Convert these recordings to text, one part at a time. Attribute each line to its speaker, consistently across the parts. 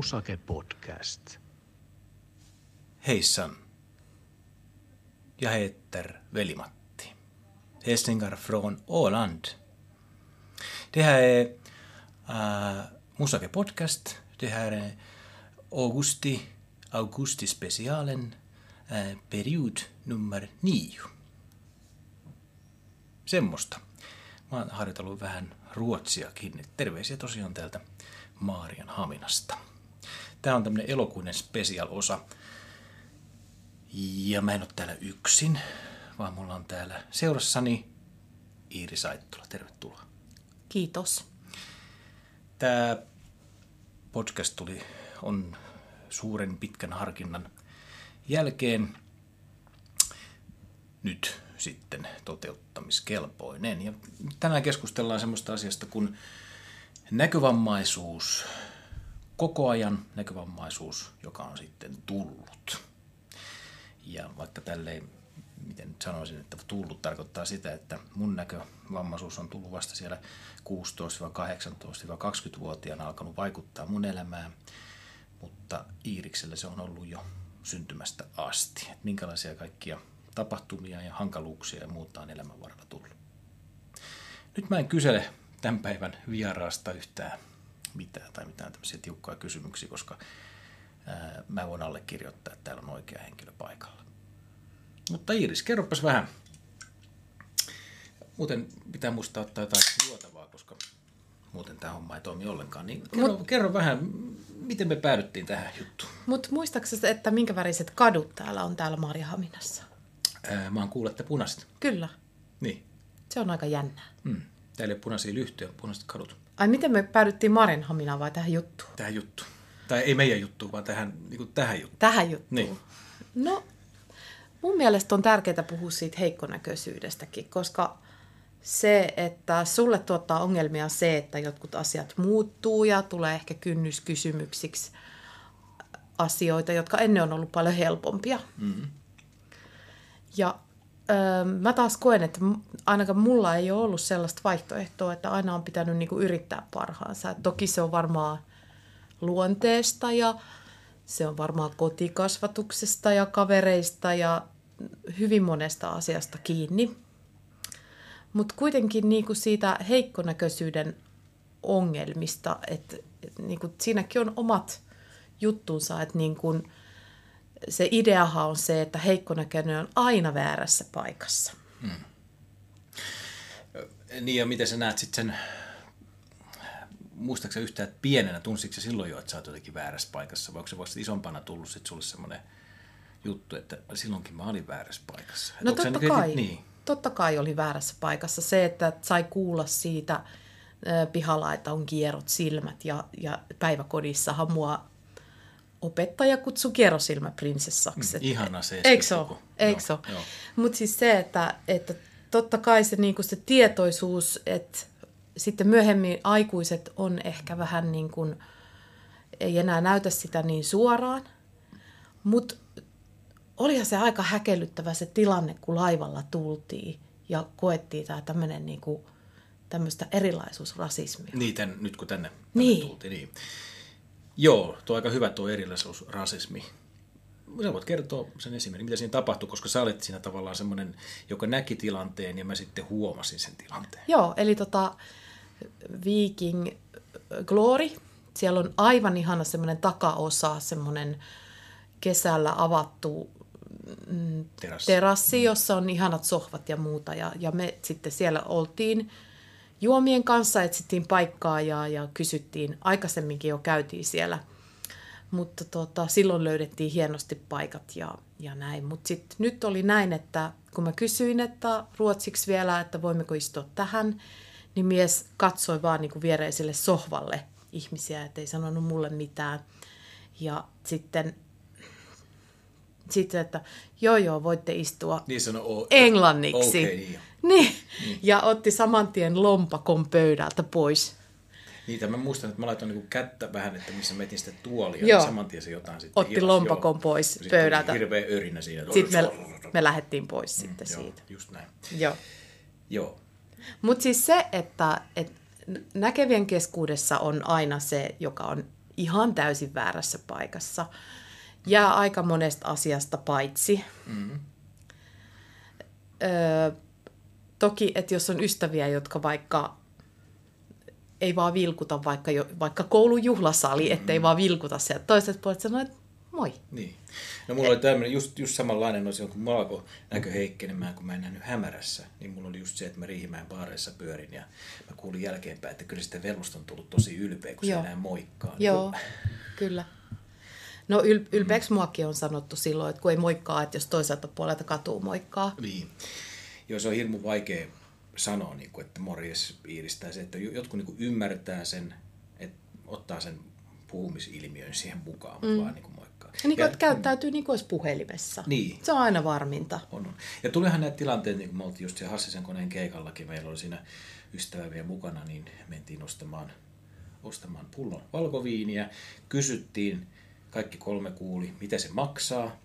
Speaker 1: Musake Podcast.
Speaker 2: Hejsan. Jag heter Veli-Matti. Hälsningar från Åland. Det här är uh, Musake Podcast. Det här är augusti, augustispecialen, uh, period nummer nio. Semmoista. Mä oon harjoitellut vähän ruotsiakin. Terveisiä tosiaan täältä Maarian Haminasta. Tämä on tämmöinen elokuinen special-osa. Ja mä en ole täällä yksin, vaan mulla on täällä seurassani Iiri Saittula. Tervetuloa.
Speaker 3: Kiitos.
Speaker 2: Tämä podcast tuli, on suuren pitkän harkinnan jälkeen nyt sitten toteuttamiskelpoinen. Ja tänään keskustellaan semmoista asiasta kuin näkövammaisuus, koko ajan näkövammaisuus, joka on sitten tullut. Ja vaikka tälleen, miten sanoisin, että tullut tarkoittaa sitä, että mun näkövammaisuus on tullut vasta siellä 16-18-20-vuotiaana alkanut vaikuttaa mun elämään, mutta Iiriksellä se on ollut jo syntymästä asti. Että minkälaisia kaikkia tapahtumia ja hankaluuksia ja muuta on elämän varrella tullut. Nyt mä en kysele tämän päivän vieraasta yhtään mitään tai mitään tämmöisiä tiukkoja kysymyksiä, koska ää, mä voin allekirjoittaa, että täällä on oikea henkilö paikalla. Mutta Iiris, kerropas vähän. Muuten pitää muistaa ottaa jotain juotavaa, koska muuten tämä homma ei toimi ollenkaan. Niin kerro, Mut, kerro vähän, miten me päädyttiin tähän juttuun.
Speaker 3: Mutta muistaaksesi, että minkä väriset kadut täällä on täällä Marjahaminassa?
Speaker 2: Ää, mä oon kuullut, että punaiset.
Speaker 3: Kyllä.
Speaker 2: Niin.
Speaker 3: Se on aika jännää.
Speaker 2: Mm. Täällä ei ole punaisia lyhtyjä, punaiset kadut.
Speaker 3: Ai miten me päädyttiin Marjanhaminaan vai tähän juttuun?
Speaker 2: Tähän juttuun. Tai ei meidän juttuun, vaan tähän, niin kuin tähän juttuun.
Speaker 3: Tähän juttuun.
Speaker 2: Niin.
Speaker 3: No, mun mielestä on tärkeää puhua siitä heikkonäköisyydestäkin, koska se, että sulle tuottaa ongelmia se, että jotkut asiat muuttuu ja tulee ehkä kynnyskysymyksiksi asioita, jotka ennen on ollut paljon helpompia.
Speaker 2: Mm-hmm.
Speaker 3: Ja öö, mä taas koen, että ainakaan mulla ei ole ollut sellaista vaihtoehtoa, että aina on pitänyt niinku yrittää parhaansa. Et toki se on varmaan luonteesta ja se on varmaan kotikasvatuksesta ja kavereista ja hyvin monesta asiasta kiinni. Mutta kuitenkin niinku siitä heikkonäköisyyden ongelmista, että et niinku siinäkin on omat juttunsa, että niinku, se ideahan on se, että heikkonäköinen on aina väärässä paikassa.
Speaker 2: Hmm. Niin ja miten sä näet sitten sen, muistaaksä yhtään, että pienenä tunsitko sä silloin jo, että sä oot jotenkin väärässä paikassa, vai onko se vasta isompana tullut sitten sulle semmoinen juttu, että silloinkin mä olin väärässä paikassa?
Speaker 3: No
Speaker 2: sä
Speaker 3: totta kai,
Speaker 2: Niin.
Speaker 3: totta kai oli väärässä paikassa. Se, että sai kuulla siitä pihalla, että on kierrot silmät ja, ja päiväkodissahan mua opettaja kutsui kierrosilmäprinsessaksi.
Speaker 2: Mm, ihana se
Speaker 3: Eikö se ole? Eikö se. Mutta siis se, että, että totta kai se, niinku se tietoisuus, että sitten myöhemmin aikuiset on ehkä vähän niin kuin, ei enää näytä sitä niin suoraan, mutta olihan se aika häkellyttävä se tilanne, kun laivalla tultiin ja koettiin tämä tämmöinen niinku, tämmöistä erilaisuusrasismia.
Speaker 2: Niin, tän, nyt kun tänne, tänne
Speaker 3: Niin.
Speaker 2: tultiin. Niin. Joo, tuo aika hyvä tuo erilaisuus, rasismi. Sä voit kertoa sen esimerkin, mitä siinä tapahtui, koska sä olet siinä tavallaan semmoinen, joka näki tilanteen ja mä sitten huomasin sen tilanteen.
Speaker 3: Joo, eli tota Viking Glory, siellä on aivan ihana semmoinen takaosa, semmoinen kesällä avattu mm,
Speaker 2: Terassi.
Speaker 3: terassi, jossa on ihanat sohvat ja muuta. Ja, ja me sitten siellä oltiin juomien kanssa, etsittiin paikkaa ja, ja kysyttiin, aikaisemminkin jo käytiin siellä, mutta tota, silloin löydettiin hienosti paikat ja, ja näin. Mutta nyt oli näin, että kun mä kysyin, että ruotsiksi vielä, että voimmeko istua tähän, niin mies katsoi vaan niin kuin viereiselle sohvalle ihmisiä, ettei sanonut mulle mitään. Ja sitten, sitten että joo joo, voitte istua
Speaker 2: Niin sano o-
Speaker 3: englanniksi.
Speaker 2: Okei, niin.
Speaker 3: Niin. Ja otti saman tien lompakon pöydältä pois.
Speaker 2: Niitä mä muistan, että mä laitoin niinku kättä vähän, että missä mä etin sitä tuolia,
Speaker 3: Joo.
Speaker 2: niin saman tien se jotain sitten
Speaker 3: Otti
Speaker 2: hilas,
Speaker 3: lompakon
Speaker 2: joo.
Speaker 3: pois
Speaker 2: sitten
Speaker 3: pöydältä.
Speaker 2: oli Hirveä örinä siinä.
Speaker 3: Sitten me, me lähdettiin pois sitten
Speaker 2: Joo,
Speaker 3: siitä.
Speaker 2: just näin.
Speaker 3: Joo.
Speaker 2: Joo.
Speaker 3: Mutta siis se, että, että näkevien keskuudessa on aina se, joka on ihan täysin väärässä paikassa. Jää aika monesta asiasta paitsi. Mm-hmm. Öö, toki, että jos on ystäviä, jotka vaikka ei vaan vilkuta vaikka, jo, vaikka koulun juhlasali, mm-hmm. ettei vaan vilkuta sieltä toiset puolet sanoo, että moi.
Speaker 2: Niin. No mulla Et... oli tämmöinen just, just samanlainen on kun mulla alkoi näkö heikkenemään, kun mä en nähnyt hämärässä, niin mulla oli just se, että mä Riihimäen baareissa pyörin ja mä kuulin jälkeenpäin, että kyllä sitten velmusta on tullut tosi ylpeä, kun Joo. se enää moikkaa.
Speaker 3: Joo, niin kyllä. No yl- ylpeäksi mm. muakin on sanottu silloin, että kun ei moikkaa, että jos toiselta puolelta katuu moikkaa.
Speaker 2: Niin. Joo, se on hirmu vaikea sanoa, niin kuin, että morjes piiristää se, että jotkut niin kuin ymmärtää sen, että ottaa sen puhumisilmiön siihen mukaan, mm. vaan niin kuin moikkaa.
Speaker 3: Ja niin kuin, että käyttäytyy niin kuin olisi puhelimessa.
Speaker 2: Niin.
Speaker 3: Se on aina varminta.
Speaker 2: On, on. Ja tulihan näitä tilanteita, niin kuin me oltiin just se Hassisen koneen keikallakin, meillä oli siinä ystävä vielä mukana, niin mentiin ostamaan, ostamaan pullon valkoviiniä, kysyttiin, kaikki kolme kuuli, mitä se maksaa,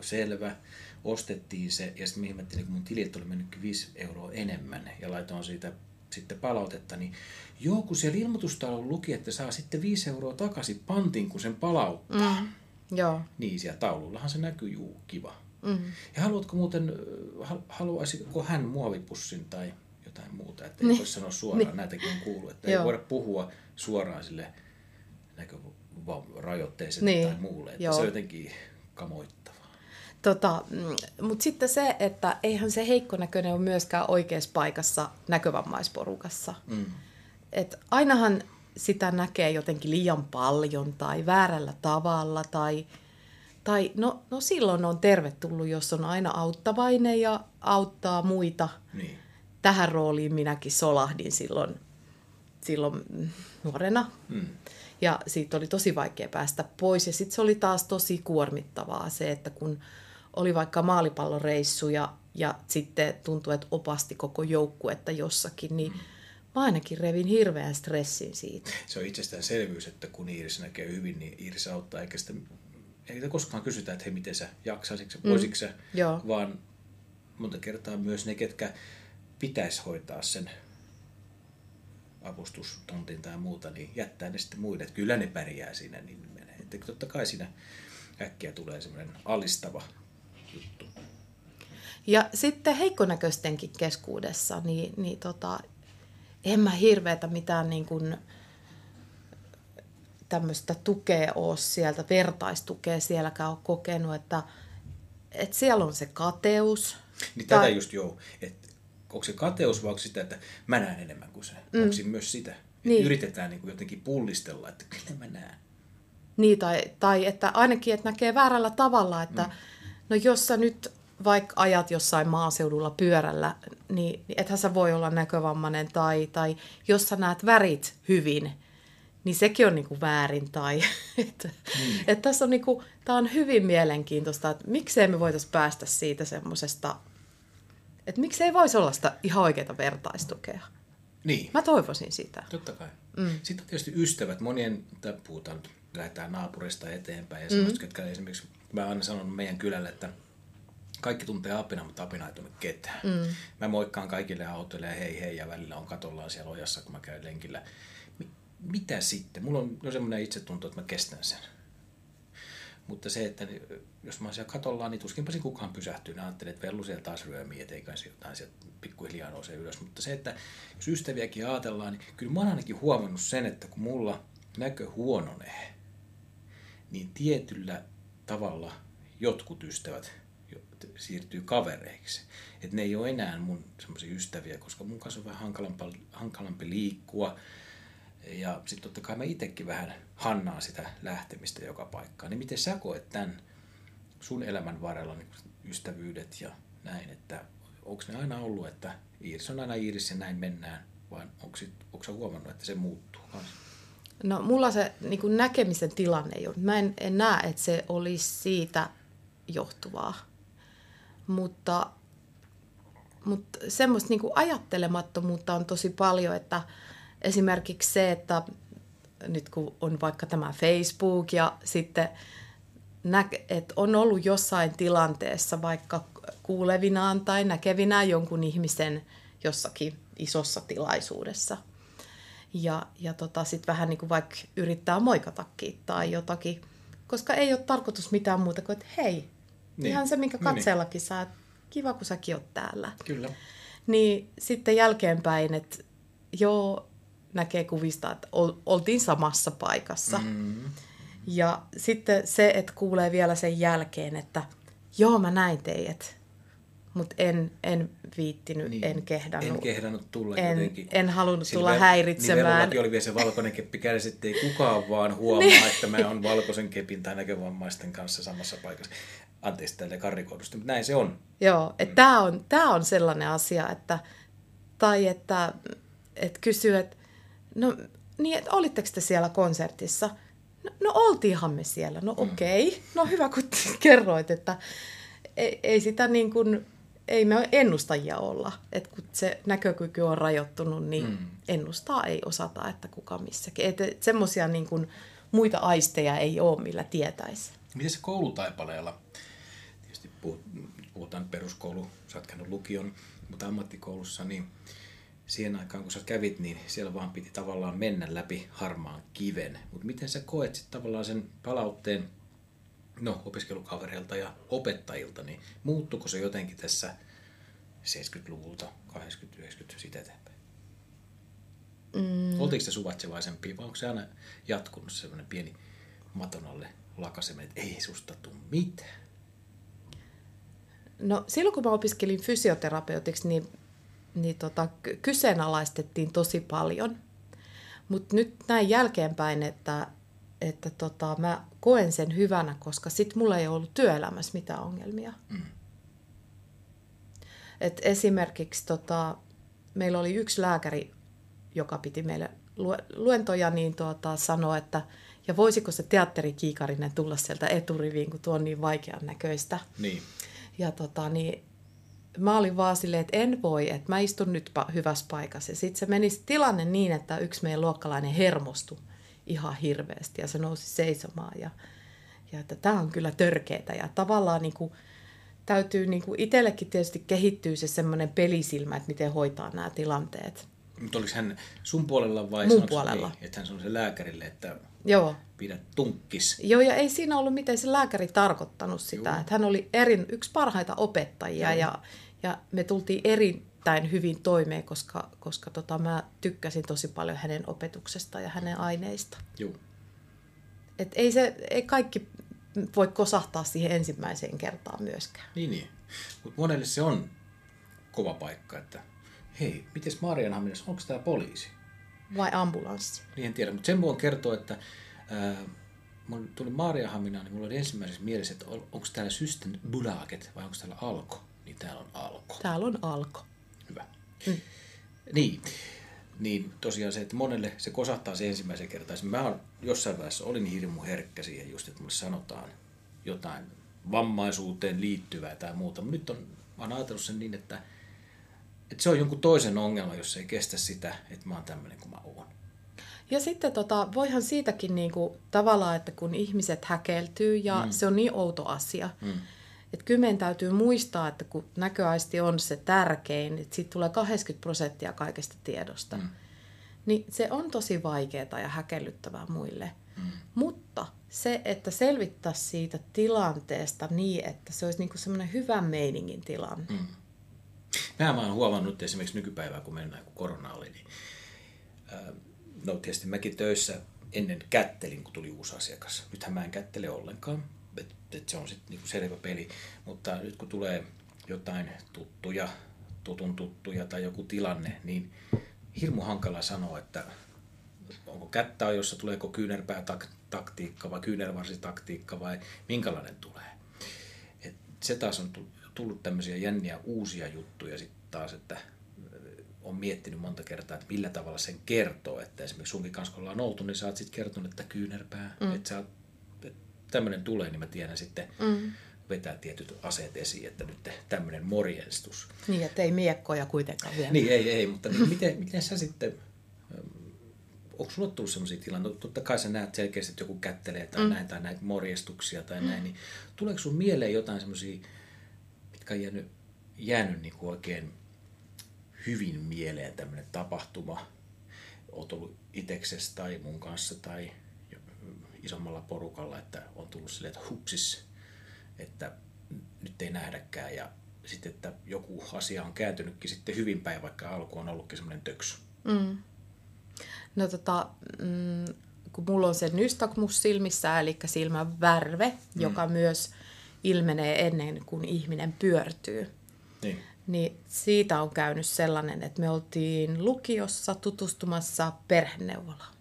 Speaker 2: selvä ostettiin se ja sitten ihmettelin, kun mun tilit oli mennyt 5 euroa enemmän ja laitoin siitä sitten palautetta, niin joo, kun siellä ilmoitustaululla luki, että saa sitten 5 euroa takaisin pantin, kun sen palauttaa. Mm,
Speaker 3: joo.
Speaker 2: Niin, siellä taulullahan se näkyy, juu, kiva. Mm. Ja haluatko muuten, haluaisiko hän muovipussin tai jotain muuta, että ei niin. voi sanoa suoraan, niin. näitäkin on kuullut, että Joo. ei voida puhua suoraan sille näkörajoitteeseen niin. tai muulle, että Joo. se on jotenkin kamoittaa.
Speaker 3: Tota, mm, Mutta sitten se, että eihän se heikkonäköinen ole myöskään oikeassa paikassa näkövammaisporukassa. Mm. Et ainahan sitä näkee jotenkin liian paljon tai väärällä tavalla tai, tai no, no silloin on tervetullut, jos on aina auttavainen ja auttaa muita.
Speaker 2: Niin.
Speaker 3: Tähän rooliin minäkin solahdin silloin, silloin nuorena. Mm. Ja siitä oli tosi vaikea päästä pois. Ja sitten se oli taas tosi kuormittavaa se, että kun oli vaikka maalipalloreissu ja, ja sitten tuntui, että opasti koko joukkuetta jossakin, niin mä ainakin revin hirveän stressin siitä.
Speaker 2: Se on itsestäänselvyys, että kun Iiris näkee hyvin, niin Iiris auttaa, eikä sitä, eikä koskaan kysytä, että hei, miten sä jaksaisitko, mm. voisitko sä,
Speaker 3: Joo.
Speaker 2: vaan monta kertaa myös ne, ketkä pitäisi hoitaa sen avustustontin tai muuta, niin jättää ne sitten muille. Että kyllä ne pärjää siinä, niin menee. Että totta kai siinä äkkiä tulee semmoinen alistava juttu.
Speaker 3: Ja sitten heikkonäköistenkin keskuudessa, niin, niin tota, en mä hirveätä mitään niin kuin tämmöistä tukea ole sieltä, vertaistukea sielläkään ole kokenut, että, että siellä on se kateus.
Speaker 2: Niin tai... tätä just joo, että onko se kateus vai onko sitä, että mä näen enemmän kuin se? Mm. Onko myös sitä? Niin. Yritetään niin kuin jotenkin pullistella, että kyllä mä näen.
Speaker 3: Niin, tai, tai että ainakin, että näkee väärällä tavalla, että mm No jos sä nyt vaikka ajat jossain maaseudulla pyörällä, niin ethän sä voi olla näkövammainen tai, tai jos sä näet värit hyvin, niin sekin on niinku väärin. Tai, että, mm. et tässä on, niinku, tää on hyvin mielenkiintoista, että miksei me voitaisiin päästä siitä semmoisesta, että miksei voisi olla sitä ihan oikeaa vertaistukea.
Speaker 2: Niin.
Speaker 3: Mä toivoisin sitä.
Speaker 2: Totta kai. Mm. Sitten on tietysti ystävät. Monien, puhutaan, lähdetään naapurista eteenpäin ja semmoista, mm. ketkä esimerkiksi mä aina sanon meidän kylälle, että kaikki tuntee apina, mutta apina ei tunne ketään. Mm. Mä moikkaan kaikille autoille ja hei hei ja välillä on katollaan siellä ojassa, kun mä käyn lenkillä. mitä sitten? Mulla on no semmoinen itsetunto, että mä kestän sen. Mutta se, että jos mä siellä katollaan, niin tuskinpa siinä kukaan pysähtyy. Ne ajattelee, että Vellu siellä taas ryömii, ettei kai se jotain sieltä pikkuhiljaa nousee ylös. Mutta se, että jos ystäviäkin ajatellaan, niin kyllä mä oon ainakin huomannut sen, että kun mulla näkö huononee, niin tietyllä tavalla jotkut ystävät siirtyy kavereiksi. Että ne ei ole enää mun semmoisia ystäviä, koska mun kanssa on vähän hankalampi, hankalampi liikkua. Ja sitten totta kai mä itsekin vähän hannaan sitä lähtemistä joka paikkaan. Niin miten sä koet tämän sun elämän varrella niin ystävyydet ja näin, että onko ne aina ollut, että Iiris on aina Iiris ja näin mennään, vai onko sä huomannut, että se muuttuu kanssa?
Speaker 3: No mulla se niin kuin näkemisen tilanne ei ole. Mä en, en näe, että se olisi siitä johtuvaa. Mutta, mutta semmoista niin kuin ajattelemattomuutta on tosi paljon, että esimerkiksi se, että nyt kun on vaikka tämä Facebook ja sitten nä- että on ollut jossain tilanteessa vaikka kuulevinaan tai näkevinään jonkun ihmisen jossakin isossa tilaisuudessa – Ja, ja tota, sitten vähän niin kuin vaikka yrittää moikatakin tai jotakin, koska ei ole tarkoitus mitään muuta kuin, että hei, niin. ihan se, minkä katseellakin niin. saa, kiva kun säkin oot täällä.
Speaker 2: Kyllä.
Speaker 3: Niin sitten jälkeenpäin, että joo, näkee kuvista, että oltiin samassa paikassa. Mm. Ja sitten se, että kuulee vielä sen jälkeen, että joo, mä näin teidät, mutta en, en viittinyt, niin, en kehdannut.
Speaker 2: En kehdannut tulla
Speaker 3: en,
Speaker 2: jotenkin.
Speaker 3: En halunnut Sillä tulla niin häiritsemään.
Speaker 2: Niin oli vielä se valkoinen keppi kädessä, ettei kukaan vaan huomaa, niin. että mä oon valkoisen kepin tai näkövammaisten kanssa samassa paikassa. Anteeksi tälle karrikoidusta, mutta näin se on.
Speaker 3: Joo, että mm. tämä on, tää on sellainen asia, että, tai että, että kysyy, että no niin, että olitteko te siellä konsertissa? No, no oltiinhan me siellä. No mm. okei, okay. no hyvä kun kerroit, että ei, ei sitä niin kuin, ei me ennustajia olla. Että kun se näkökyky on rajoittunut, niin mm. ennustaa ei osata, että kuka missäkin. Että semmoisia niin kuin muita aisteja ei ole, millä tietäisi.
Speaker 2: Miten se koulutaipaleella, tietysti puhutaan peruskoulu, sä oot lukion, mutta ammattikoulussa, niin siihen aikaan, kun sä kävit, niin siellä vaan piti tavallaan mennä läpi harmaan kiven. Mutta miten sä koet sitten tavallaan sen palautteen no, opiskelukavereilta ja opettajilta, niin muuttuko se jotenkin tässä 70-luvulta, 80 90 siitä eteenpäin? Mm. Oltiinko se suvaitsevaisempi vai onko se aina jatkunut sellainen pieni maton alle lakaseminen, että ei susta tule mitään?
Speaker 3: No silloin kun mä opiskelin fysioterapeutiksi, niin niin tota, kyseenalaistettiin tosi paljon. Mutta nyt näin jälkeenpäin, että, että tota, mä koen sen hyvänä, koska sit mulla ei ollut työelämässä mitään ongelmia. Mm. Et esimerkiksi tota, meillä oli yksi lääkäri, joka piti meille luentoja, niin tuota, sanoi, että ja voisiko se teatterikiikarinen tulla sieltä eturiviin, kun tuo on niin vaikean näköistä.
Speaker 2: Niin.
Speaker 3: Ja tota, niin mä olin vaan silleen, että en voi, että mä istun nyt hyvässä paikassa. Ja sitten se meni tilanne niin, että yksi meidän luokkalainen hermostui ihan hirveästi ja se nousi seisomaan. Ja, ja että tämä on kyllä törkeetä ja tavallaan niin kuin, täytyy niin kuin itsellekin tietysti kehittyä se semmoinen pelisilmä, että miten hoitaa nämä tilanteet.
Speaker 2: Mutta oliko hän sun puolella vai
Speaker 3: Mun puolella.
Speaker 2: Niin, että hän sanoi se lääkärille, että
Speaker 3: Joo.
Speaker 2: pidä tunkkis.
Speaker 3: Joo, ja ei siinä ollut miten se lääkäri tarkoittanut sitä. Joo. Että hän oli erin, yksi parhaita opettajia Joo. ja ja me tultiin erittäin hyvin toimeen, koska, koska tota, mä tykkäsin tosi paljon hänen opetuksesta ja hänen aineista.
Speaker 2: Joo.
Speaker 3: Et ei, se, ei kaikki voi kosahtaa siihen ensimmäiseen kertaan myöskään.
Speaker 2: Niin, niin. Mutta monelle se on kova paikka, että hei, miten Marianhaminassa, onko tämä poliisi?
Speaker 3: Vai ambulanssi?
Speaker 2: Niin en tiedä, mutta sen voin kertoa, että ää, mun tuli Maarianhaminaan, niin mulla oli ensimmäisessä mielessä, että onko täällä Systen Bulaget vai onko täällä Alko niin täällä on alko.
Speaker 3: Täällä on alko.
Speaker 2: Hyvä. Mm. Niin, niin tosiaan se, että monelle se kosahtaa se ensimmäisen kertaa. Mä on, jossain vaiheessa olin hirmu herkkä siihen just, että mulle sanotaan jotain vammaisuuteen liittyvää tai muuta. Mutta nyt on, mä oon ajatellut sen niin, että, että se on jonkun toisen ongelma, jos ei kestä sitä, että mä oon tämmöinen kuin mä oon.
Speaker 3: Ja sitten tota, voihan siitäkin niinku, tavallaan, että kun ihmiset häkeltyy ja mm. se on niin outo asia, mm että kyllä meidän täytyy muistaa, että kun näköaisti on se tärkein, että siitä tulee 80 prosenttia kaikesta tiedosta, mm. niin se on tosi vaikeaa ja häkellyttävää muille. Mm. Mutta se, että selvittäisi siitä tilanteesta niin, että se olisi niinku semmoinen hyvän meiningin tilanne. Mm.
Speaker 2: Mä oon huomannut esimerkiksi nykypäivää, kun mennään, kun korona oli, niin no tietysti mäkin töissä ennen kättelin, kun tuli uusi asiakas. Nythän mä en kättele ollenkaan että et se on sitten niinku selvä peli. Mutta nyt kun tulee jotain tuttuja, tutun tuttuja tai joku tilanne, niin hirmu hankala sanoa, että onko kättä jossa tuleeko kyynärpää taktiikka vai kyynärvarsitaktiikka vai minkälainen tulee. Et se taas on tullut tämmöisiä jänniä uusia juttuja sitten taas, että on miettinyt monta kertaa, että millä tavalla sen kertoo. Että esimerkiksi sunkin kanssa, kun ollaan oltu, niin sä oot sitten kertonut, että kyynärpää, mm. että sä oot tämmöinen tulee, niin mä tiedän sitten mm. vetää tietyt aseet esiin, että nyt tämmöinen morjenstus.
Speaker 3: Niin, että ei miekkoja kuitenkaan vielä.
Speaker 2: Niin, ei, ei, mutta niin, miten, miten sä sitten, ähm, onko sulla tullut sellaisia tilanteita, no, totta kai sä näet selkeästi, että joku kättelee tai mm. näin, tai näitä morjestuksia tai mm. näin, niin tuleeko sun mieleen jotain semmoisia, mitkä on jäänyt, jäänyt niin kuin oikein hyvin mieleen tämmöinen tapahtuma, oot ollut iteksessä tai mun kanssa tai isommalla porukalla, että on tullut silleen, että hupsis, että nyt ei nähdäkään ja sitten, että joku asia on kääntynytkin sitten hyvin päin, vaikka alku on ollutkin semmoinen töksy.
Speaker 3: Mm. No tota, mm, kun mulla on se nystagmus silmissä, eli silmän värve, mm. joka myös ilmenee ennen kuin ihminen pyörtyy.
Speaker 2: Niin.
Speaker 3: Niin siitä on käynyt sellainen, että me oltiin lukiossa tutustumassa perheneuvolaan.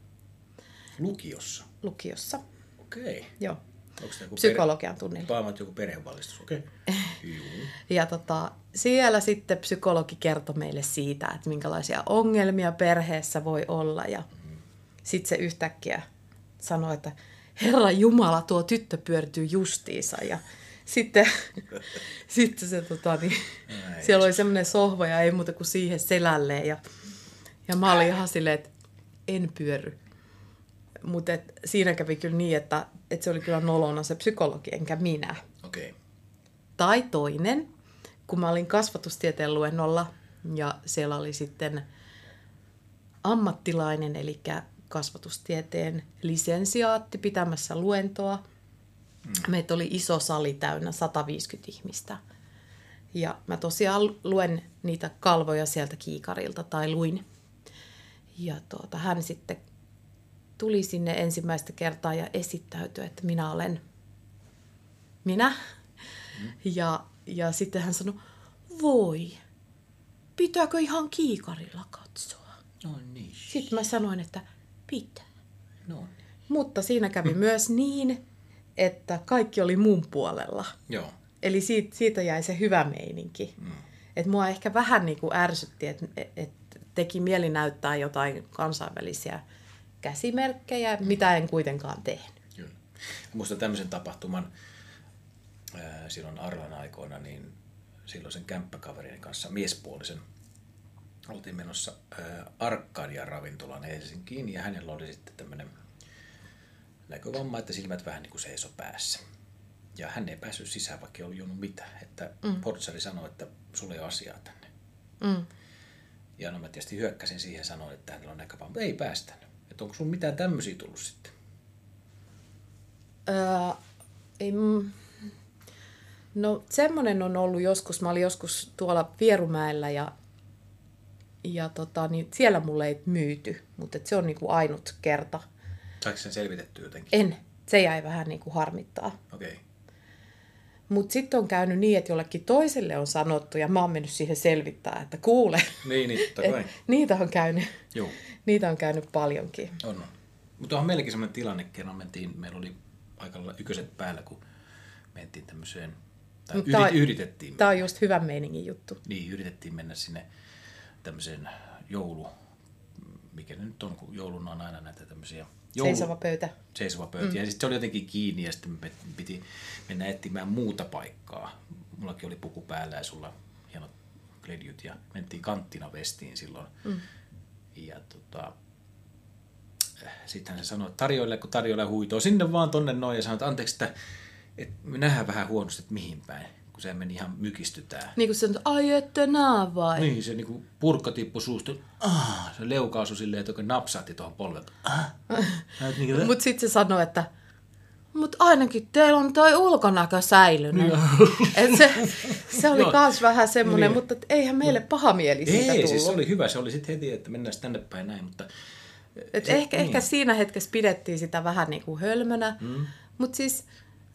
Speaker 2: Lukiossa?
Speaker 3: Lukiossa,
Speaker 2: Okei.
Speaker 3: joo.
Speaker 2: Onko joku
Speaker 3: Psykologian tunnilla.
Speaker 2: Paamat joku perhevalistus, okei. Juu.
Speaker 3: Ja tota, siellä sitten psykologi kertoi meille siitä, että minkälaisia ongelmia perheessä voi olla. Ja sitten se yhtäkkiä sanoi, että Herra Jumala, tuo tyttö pyörtyy justiinsa. Ja sitten, sitten se, tota, niin,
Speaker 2: Ai
Speaker 3: siellä oli semmoinen sohva ja ei muuta kuin siihen selälleen. Ja, ja mä olin ihan silleen, että en pyöry. Mutta siinä kävi kyllä niin, että, että se oli kyllä nolona se psykologi, enkä minä.
Speaker 2: Okei.
Speaker 3: Tai toinen, kun mä olin kasvatustieteen luennolla ja siellä oli sitten ammattilainen, eli kasvatustieteen lisensiaatti pitämässä luentoa. Mm. Meitä oli iso sali täynnä, 150 ihmistä. Ja mä tosiaan luen niitä kalvoja sieltä kiikarilta, tai luin. Ja tuota, hän sitten tuli sinne ensimmäistä kertaa ja esittäytyi, että minä olen minä. Ja, ja sitten hän sanoi, voi, pitääkö ihan kiikarilla katsoa?
Speaker 2: No niin.
Speaker 3: Sitten mä sanoin, että pitää.
Speaker 2: No niin.
Speaker 3: Mutta siinä kävi myös niin, että kaikki oli mun puolella.
Speaker 2: Joo.
Speaker 3: Eli siitä, siitä jäi se hyvä meininki. Mm. Et mua ehkä vähän niin kuin ärsytti, että et teki mieli näyttää jotain kansainvälisiä käsimerkkejä, mm. mitä en kuitenkaan tehnyt.
Speaker 2: Kyllä. Muistan tämmöisen tapahtuman ää, silloin Arlan aikoina, niin silloin sen kämppäkaverin kanssa, miespuolisen, oltiin menossa ää, Arkadia ravintolaan Helsinkiin ja hänellä oli sitten tämmöinen näkövamma, että silmät vähän niin kuin seiso päässä. Ja hän ei päässyt sisään, vaikka ei ollut juonut mitään. Että mm. portsari sanoi, että sulla ei ole asiaa tänne.
Speaker 3: Mm.
Speaker 2: Ja no mä tietysti hyökkäsin siihen ja sanoin, että hänellä on näkövamma. Ei päästänyt. Että onko sulla mitään tämmöisiä tullut sitten?
Speaker 3: Öö, ei, mm. no semmoinen on ollut joskus, mä olin joskus tuolla Vierumäellä ja, ja tota, niin siellä mulle ei myyty, mutta se on niinku ainut kerta.
Speaker 2: Saiko sen selvitetty jotenkin?
Speaker 3: En, se jäi vähän niinku harmittaa.
Speaker 2: Okei. Okay.
Speaker 3: Mutta sitten on käynyt niin, että jollekin toiselle on sanottu ja mä oon mennyt siihen selvittää, että kuule,
Speaker 2: Niin, niin, totta kai.
Speaker 3: et, niitä on käynyt,
Speaker 2: Joo,
Speaker 3: niitä on käynyt paljonkin.
Speaker 2: on. on. Mutta onhan meilläkin semmoinen tilanne, kerran mentiin, meillä oli aika lailla yköset päällä, kun mentiin tämmöiseen, tai yrit,
Speaker 3: tää-
Speaker 2: yritettiin,
Speaker 3: Tämä on just hyvän meiningin juttu.
Speaker 2: niin yritettiin mennä sinne tämmöiseen joulu, mikä ne nyt on, kun jouluna on aina näitä tämmöisiä
Speaker 3: Seisova pöytä.
Speaker 2: seisova pöytä. Mm. Ja sitten se oli jotenkin kiinni ja sitten me piti mennä etsimään muuta paikkaa. Mullakin oli puku päällä ja sulla hienot kledjut ja mentiin kanttina vestiin silloin. Mm. Ja tota, sitten hän sanoi, että tarjoille, kun tarjoille huitoo sinne vaan tonne noin ja sanoi, että anteeksi, että, että me nähdään vähän huonosti, että mihin päin, kun se meni ihan mykistytään.
Speaker 3: Niin kuin se on, ai ette nää vai?
Speaker 2: Niin, se niinku purkka tippui suusta. Ah, se leukaasu silleen, että oikein napsahti tuohon polvelta. Ah. Niinku,
Speaker 3: Mutta sitten se sanoi, että mut ainakin teillä on toi ulkonäkö säilynyt. Et se, se oli
Speaker 2: Joo.
Speaker 3: kans vähän semmoinen,
Speaker 2: Niin.
Speaker 3: mutta eihän meille paha mieli siitä
Speaker 2: Ei,
Speaker 3: tullut.
Speaker 2: siis se oli hyvä. Se oli sitten heti, että mennään tänne päin näin, mutta
Speaker 3: Et
Speaker 2: se-
Speaker 3: ehkä,
Speaker 2: niin.
Speaker 3: ehkä siinä hetkessä pidettiin sitä vähän niin kuin hölmönä, mm. mutta siis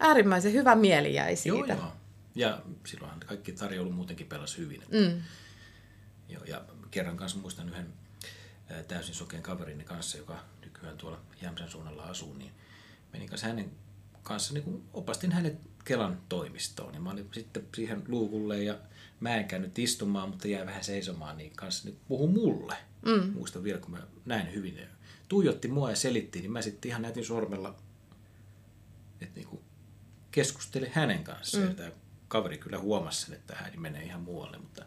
Speaker 3: äärimmäisen hyvä mieli jäi
Speaker 2: Joo,
Speaker 3: siitä.
Speaker 2: joo. Ja silloinhan kaikki tarjoulu muutenkin pelasi hyvin.
Speaker 3: Mm.
Speaker 2: Joo, ja kerran kanssa muistan yhden ää, täysin sokeen kaverini kanssa, joka nykyään tuolla Jämsän suunnalla asuu, niin menin kanssa hänen kanssa, niin opastin hänet Kelan toimistoon. Ja mä olin sitten siihen luukulle ja mä en käynyt istumaan, mutta jäi vähän seisomaan, niin kanssa nyt puhu mulle. Mm. Muistan vielä, kun mä näin hyvin. ja Tuijotti mua ja selitti, niin mä sitten ihan näytin sormella, että niinku keskusteli hänen kanssaan. Mm. Tämä kaveri kyllä huomasi sen, että hän menee ihan muualle, mutta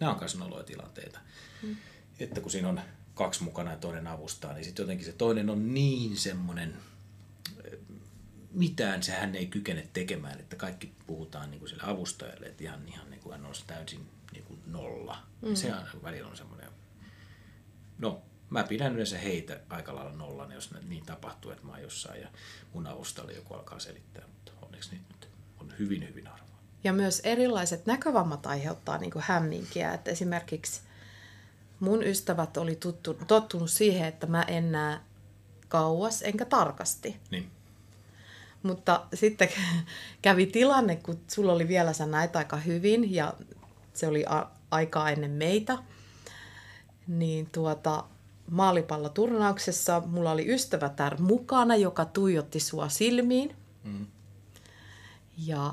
Speaker 2: nämä on myös noloja tilanteita. Mm. Että kun siinä on kaksi mukana ja toinen avustaa, niin sitten jotenkin se toinen on niin semmoinen, eh, mitään se hän ei kykene tekemään, että kaikki puhutaan niin kuin sille avustajalle, että ihan, ihan niin kuin hän olisi täysin niin kuin nolla. Mm. Se on, välillä on semmoinen, no mä pidän yleensä heitä aika lailla nollan, jos niin tapahtuu, että mä oon jossain ja mun avustalle joku alkaa selittää, mutta onneksi nyt on hyvin, hyvin.
Speaker 3: Ja myös erilaiset näkövammat aiheuttaa niin hämminkiä. Että esimerkiksi mun ystävät oli tuttu, tottunut siihen, että mä en näe kauas enkä tarkasti.
Speaker 2: Niin.
Speaker 3: Mutta sitten kävi tilanne, kun sulla oli vielä sä näitä aika hyvin ja se oli a- aikaa ennen meitä. Niin tuota, maalipalloturnauksessa mulla oli ystävätär mukana, joka tuijotti sua silmiin.
Speaker 2: Mm.
Speaker 3: Ja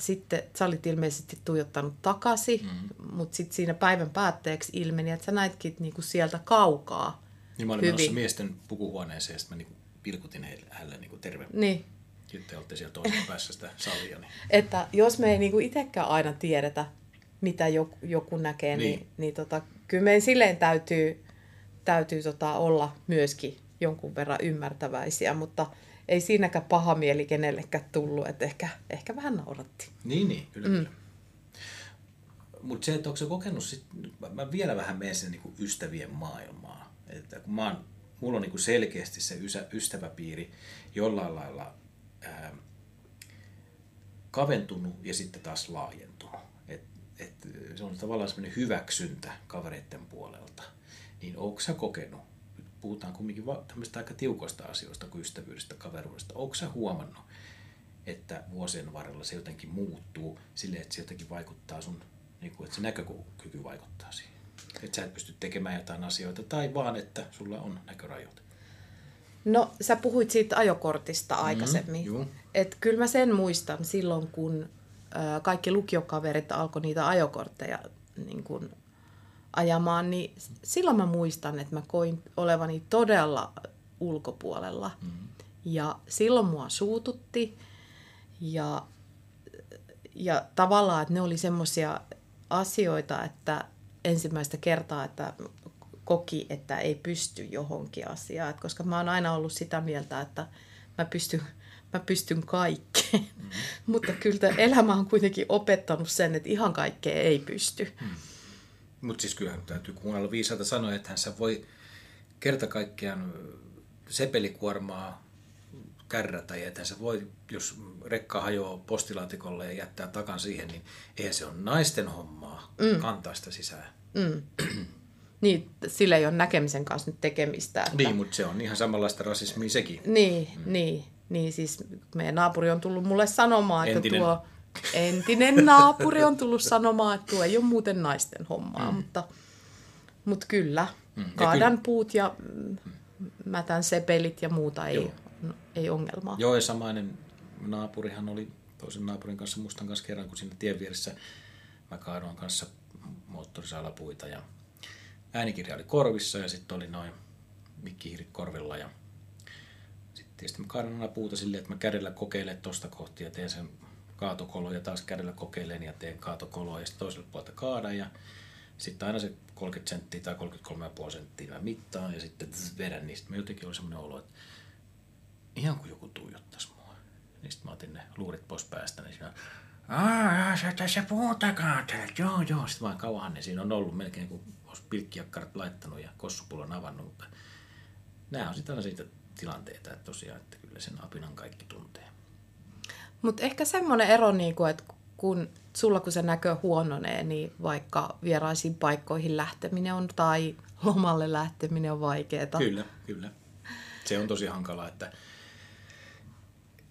Speaker 3: sitten sä olit ilmeisesti tuijottanut takaisin, mm. mutta sitten siinä päivän päätteeksi ilmeni, että sä näitkin niinku sieltä kaukaa.
Speaker 2: Niin mä olin hyvin. menossa miesten pukuhuoneeseen ja sitten mä niinku pilkutin heille, hänelle niinku terve.
Speaker 3: Niin.
Speaker 2: Nyt te olette siellä toisessa päässä sitä salia. Niin.
Speaker 3: Että jos me ei niinku itsekään aina tiedetä, mitä joku, joku näkee, niin, niin, niin tota, kyllä meidän silleen täytyy, täytyy tota olla myöskin jonkun verran ymmärtäväisiä, mutta ei siinäkään paha mieli kenellekään tullut, että ehkä, ehkä vähän nauratti.
Speaker 2: Niin, niin, kyllä. Mm. Mutta se, että onko se kokenut, sit, mä vielä vähän menen sinne niin ystävien maailmaa. Että kun mä oon, mulla on niin selkeästi se ysä, ystäväpiiri jollain lailla ää, kaventunut ja sitten taas laajentunut. Et, et se on tavallaan semmoinen hyväksyntä kavereiden puolelta. Niin onko sä kokenut puhutaan kumminkin tämmöistä aika tiukoista asioista kuin ystävyydestä, kaveruudesta. Onko sä huomannut, että vuosien varrella se jotenkin muuttuu silleen, että se jotenkin vaikuttaa sun, niin kuin, että se näkökyky vaikuttaa siihen? Että sä et pysty tekemään jotain asioita tai vaan, että sulla on näkörajoite.
Speaker 3: No, sä puhuit siitä ajokortista mm-hmm, aikaisemmin. Mm, että kyllä mä sen muistan silloin, kun kaikki lukiokaverit alkoi niitä ajokortteja niin kun ajamaan, niin silloin mä muistan, että mä koin olevani todella ulkopuolella. Mm-hmm. Ja silloin mua suututti ja, ja tavallaan, että ne oli semmoisia asioita, että ensimmäistä kertaa, että koki, että ei pysty johonkin asiaan. Et koska mä oon aina ollut sitä mieltä, että mä pystyn, mä pystyn kaikkeen. Mm-hmm. Mutta kyllä elämä on kuitenkin opettanut sen, että ihan kaikkea ei pysty. Mm-hmm.
Speaker 2: Mutta siis kyllähän täytyy kuunnella viisaita sanoa, että hän voi kerta kaikkiaan sepelikuormaa kärrätä ja että se voi, jos rekka hajoaa postilaatikolle ja jättää takan siihen, niin eihän se ole naisten hommaa mm. kantaa sitä sisään. Mm.
Speaker 3: niin, sillä ei ole näkemisen kanssa nyt tekemistä.
Speaker 2: Että... Niin, mutta se on ihan samanlaista rasismia sekin.
Speaker 3: Niin, mm. niin, niin, siis meidän naapuri on tullut mulle sanomaan, että Entinen. tuo entinen naapuri on tullut sanomaan, että tuo ei ole muuten naisten hommaa, mm. mutta, mutta kyllä, mm. kaadan kyllä. puut ja mätän sepelit ja muuta ei, no, ei ongelmaa.
Speaker 2: Joo, ja samainen naapurihan oli toisen naapurin kanssa mustan kanssa kerran, kun siinä tien vieressä mä kaadoin kanssa moottorisalapuita ja äänikirja oli korvissa ja sitten oli noin mikkihiirit korvilla ja sitten tietysti mä kaadan puuta silleen, että mä kädellä kokeilen tosta kohti ja teen sen kaatokolo ja taas kädellä kokeilen ja teen kaatokoloa ja sitten toisella puolelta kaadan ja sitten aina se 30 senttiä tai 33,5 senttiä mä mittaan ja sitten vedän niistä. Mä jotenkin oli semmoinen olo, että ihan kuin joku tuijottaisi mua. Niin sitten mä otin ne luurit pois päästä, niin siinä Aa, sä tässä puhutakaan. Joo, joo. Sitten vaan kauan ne siinä on ollut melkein kuin olisi pilkkiakkarat laittanut ja kossupullon avannut. Mutta nämä on sitten aina siitä tilanteita, että tosiaan, että kyllä sen apinan kaikki tuntee.
Speaker 3: Mutta ehkä semmoinen ero, niin kuin, että kun sulla kun se näkö huononee, niin vaikka vieraisiin paikkoihin lähteminen on tai lomalle lähteminen on vaikeaa.
Speaker 2: Kyllä, kyllä. Se on tosi hankalaa, että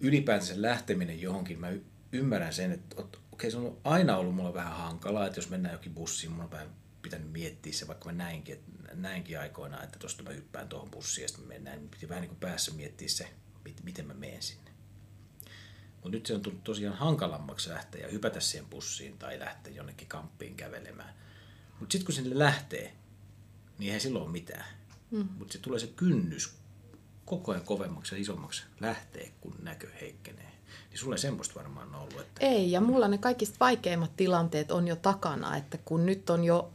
Speaker 2: ylipäänsä lähteminen johonkin, mä ymmärrän sen, että okei, okay, se on aina ollut mulla vähän hankalaa, että jos mennään jokin bussiin, mulla on vähän pitänyt miettiä se, vaikka mä näinkin, että, näinkin aikoina, että tuosta mä hyppään tuohon bussiin ja sitten mennään, niin piti vähän niin kuin päässä miettiä se, miten mä menen sinne. Mutta nyt se on tullut tosiaan hankalammaksi lähteä ja hypätä siihen bussiin tai lähteä jonnekin kamppiin kävelemään. Mutta sitten kun sinne lähtee, niin eihän silloin ole mitään. Mm. Mutta se tulee se kynnys koko ajan kovemmaksi ja isommaksi lähtee, kun näkö heikkenee. Niin sulle semmoista varmaan on ollut. Että...
Speaker 3: Ei, ja mulla ne kaikista vaikeimmat tilanteet on jo takana, että kun nyt on jo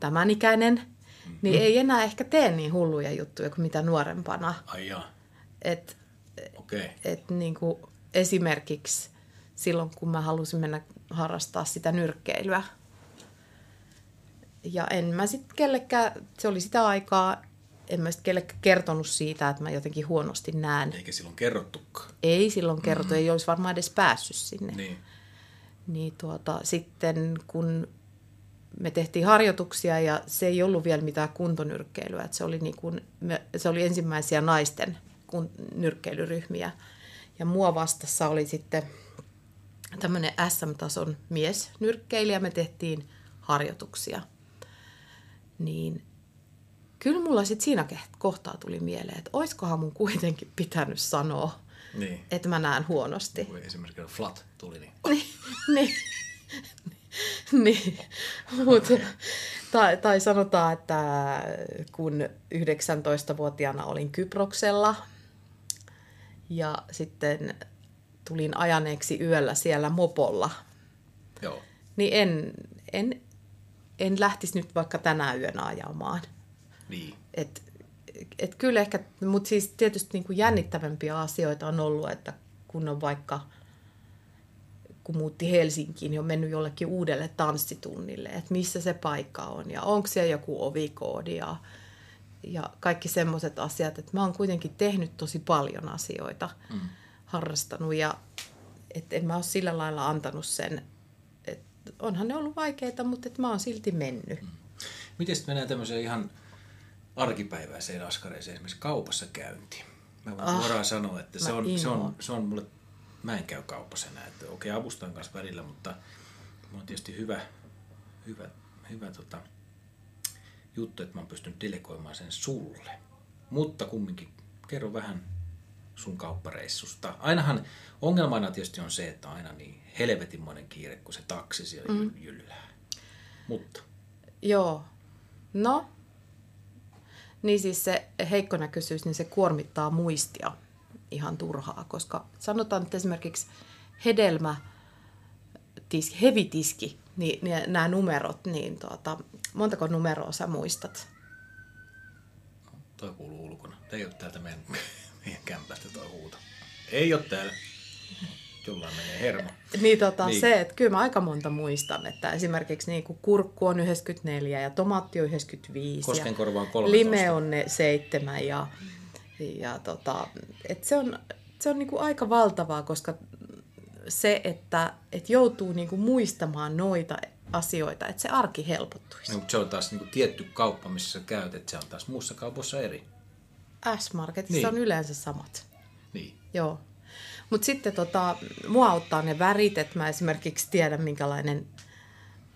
Speaker 3: tämän ikäinen, mm-hmm. niin ei enää ehkä tee niin hulluja juttuja kuin mitä nuorempana.
Speaker 2: Ai jaa.
Speaker 3: Et, okay. et niin kuin, esimerkiksi silloin, kun mä halusin mennä harrastaa sitä nyrkkeilyä. Ja en mä sitten kellekään, se oli sitä aikaa, en mä sitten kellekään kertonut siitä, että mä jotenkin huonosti näen.
Speaker 2: Eikä silloin kerrottukaan.
Speaker 3: Ei silloin kerrottu, mm. ei olisi varmaan edes päässyt sinne.
Speaker 2: Niin.
Speaker 3: Niin tuota, sitten kun me tehtiin harjoituksia ja se ei ollut vielä mitään kuntonyrkkeilyä. Että se, oli niin kuin, se oli ensimmäisiä naisten kun, nyrkkeilyryhmiä. Ja mua vastassa oli sitten tämmöinen SM-tason mies nyrkkeilijä. Me tehtiin harjoituksia. Niin kyllä mulla sitten siinä kohtaa tuli mieleen, että oiskohan mun kuitenkin pitänyt sanoa,
Speaker 2: Niin.
Speaker 3: että mä näen huonosti.
Speaker 2: Kun esimerkiksi flat tuli, niin
Speaker 3: niin, niin, niin. Mut, tai, tai sanotaan, että kun 19-vuotiaana olin Kyproksella ja sitten tulin ajaneeksi yöllä siellä mopolla,
Speaker 2: joo.
Speaker 3: niin en, en, en lähtisi nyt vaikka tänä yönä ajamaan.
Speaker 2: Niin.
Speaker 3: Et, et kyllä ehkä, mutta siis tietysti niin kuin jännittävämpiä asioita on ollut, että kun on vaikka, kun muutti Helsinkiin, niin on mennyt jollekin uudelle tanssitunnille, että missä se paikka on ja onko siellä joku ovikoodi ja, ja kaikki semmoiset asiat, että mä oon kuitenkin tehnyt tosi paljon asioita, mm. harrastanut ja että en mä ole sillä lailla antanut sen, että onhan ne ollut vaikeita, mutta että mä oon silti mennyt. Mm.
Speaker 2: Miten sitten mennään tämmöiseen ihan arkipäiväiseen askareeseen, esimerkiksi kaupassa käynti. Mä voin ah, suoraan sanoa, että se on, se, on, se on mulle, mä en käy kaupassa enää, että okei okay, avustan kanssa välillä, mutta mulla on tietysti hyvä, hyvä, hyvä tota, juttu, että mä oon pystynyt delegoimaan sen sulle. Mutta kumminkin, kerro vähän sun kauppareissusta. Ainahan ongelmana tietysti on se, että aina niin helvetinmoinen kiire, kun se taksi siellä mm. jyllää. Mutta.
Speaker 3: Joo. No, niin siis se heikkonäköisyys, niin se kuormittaa muistia ihan turhaa, koska sanotaan, että esimerkiksi hedelmä, tiski, hevitiski, niin, niin nämä numerot, niin tuota, montako numeroa sä muistat?
Speaker 2: Toi kuuluu ulkona. Ei ole täältä meidän, meidän kämpästä toi huuto. Ei ole täällä jollain menee hermo.
Speaker 3: Niin, tota, niin. se, että kyllä mä aika monta muistan, että esimerkiksi niin kuin kurkku on 94 ja tomaatti on 95
Speaker 2: Koskenkorva
Speaker 3: on
Speaker 2: 13.
Speaker 3: Lime on 7 ja, ja tota, että se on, se on niin kuin aika valtavaa, koska se, että, että joutuu niin kuin muistamaan noita asioita, että se arki helpottuisi.
Speaker 2: No, se on taas niin kuin tietty kauppa, missä sä käyt, että se on taas muussa kaupassa eri.
Speaker 3: S-Marketissa niin. on yleensä samat.
Speaker 2: Niin.
Speaker 3: Joo. Mutta sitten tota, mua auttaa ne värit, että mä esimerkiksi tiedän minkälainen,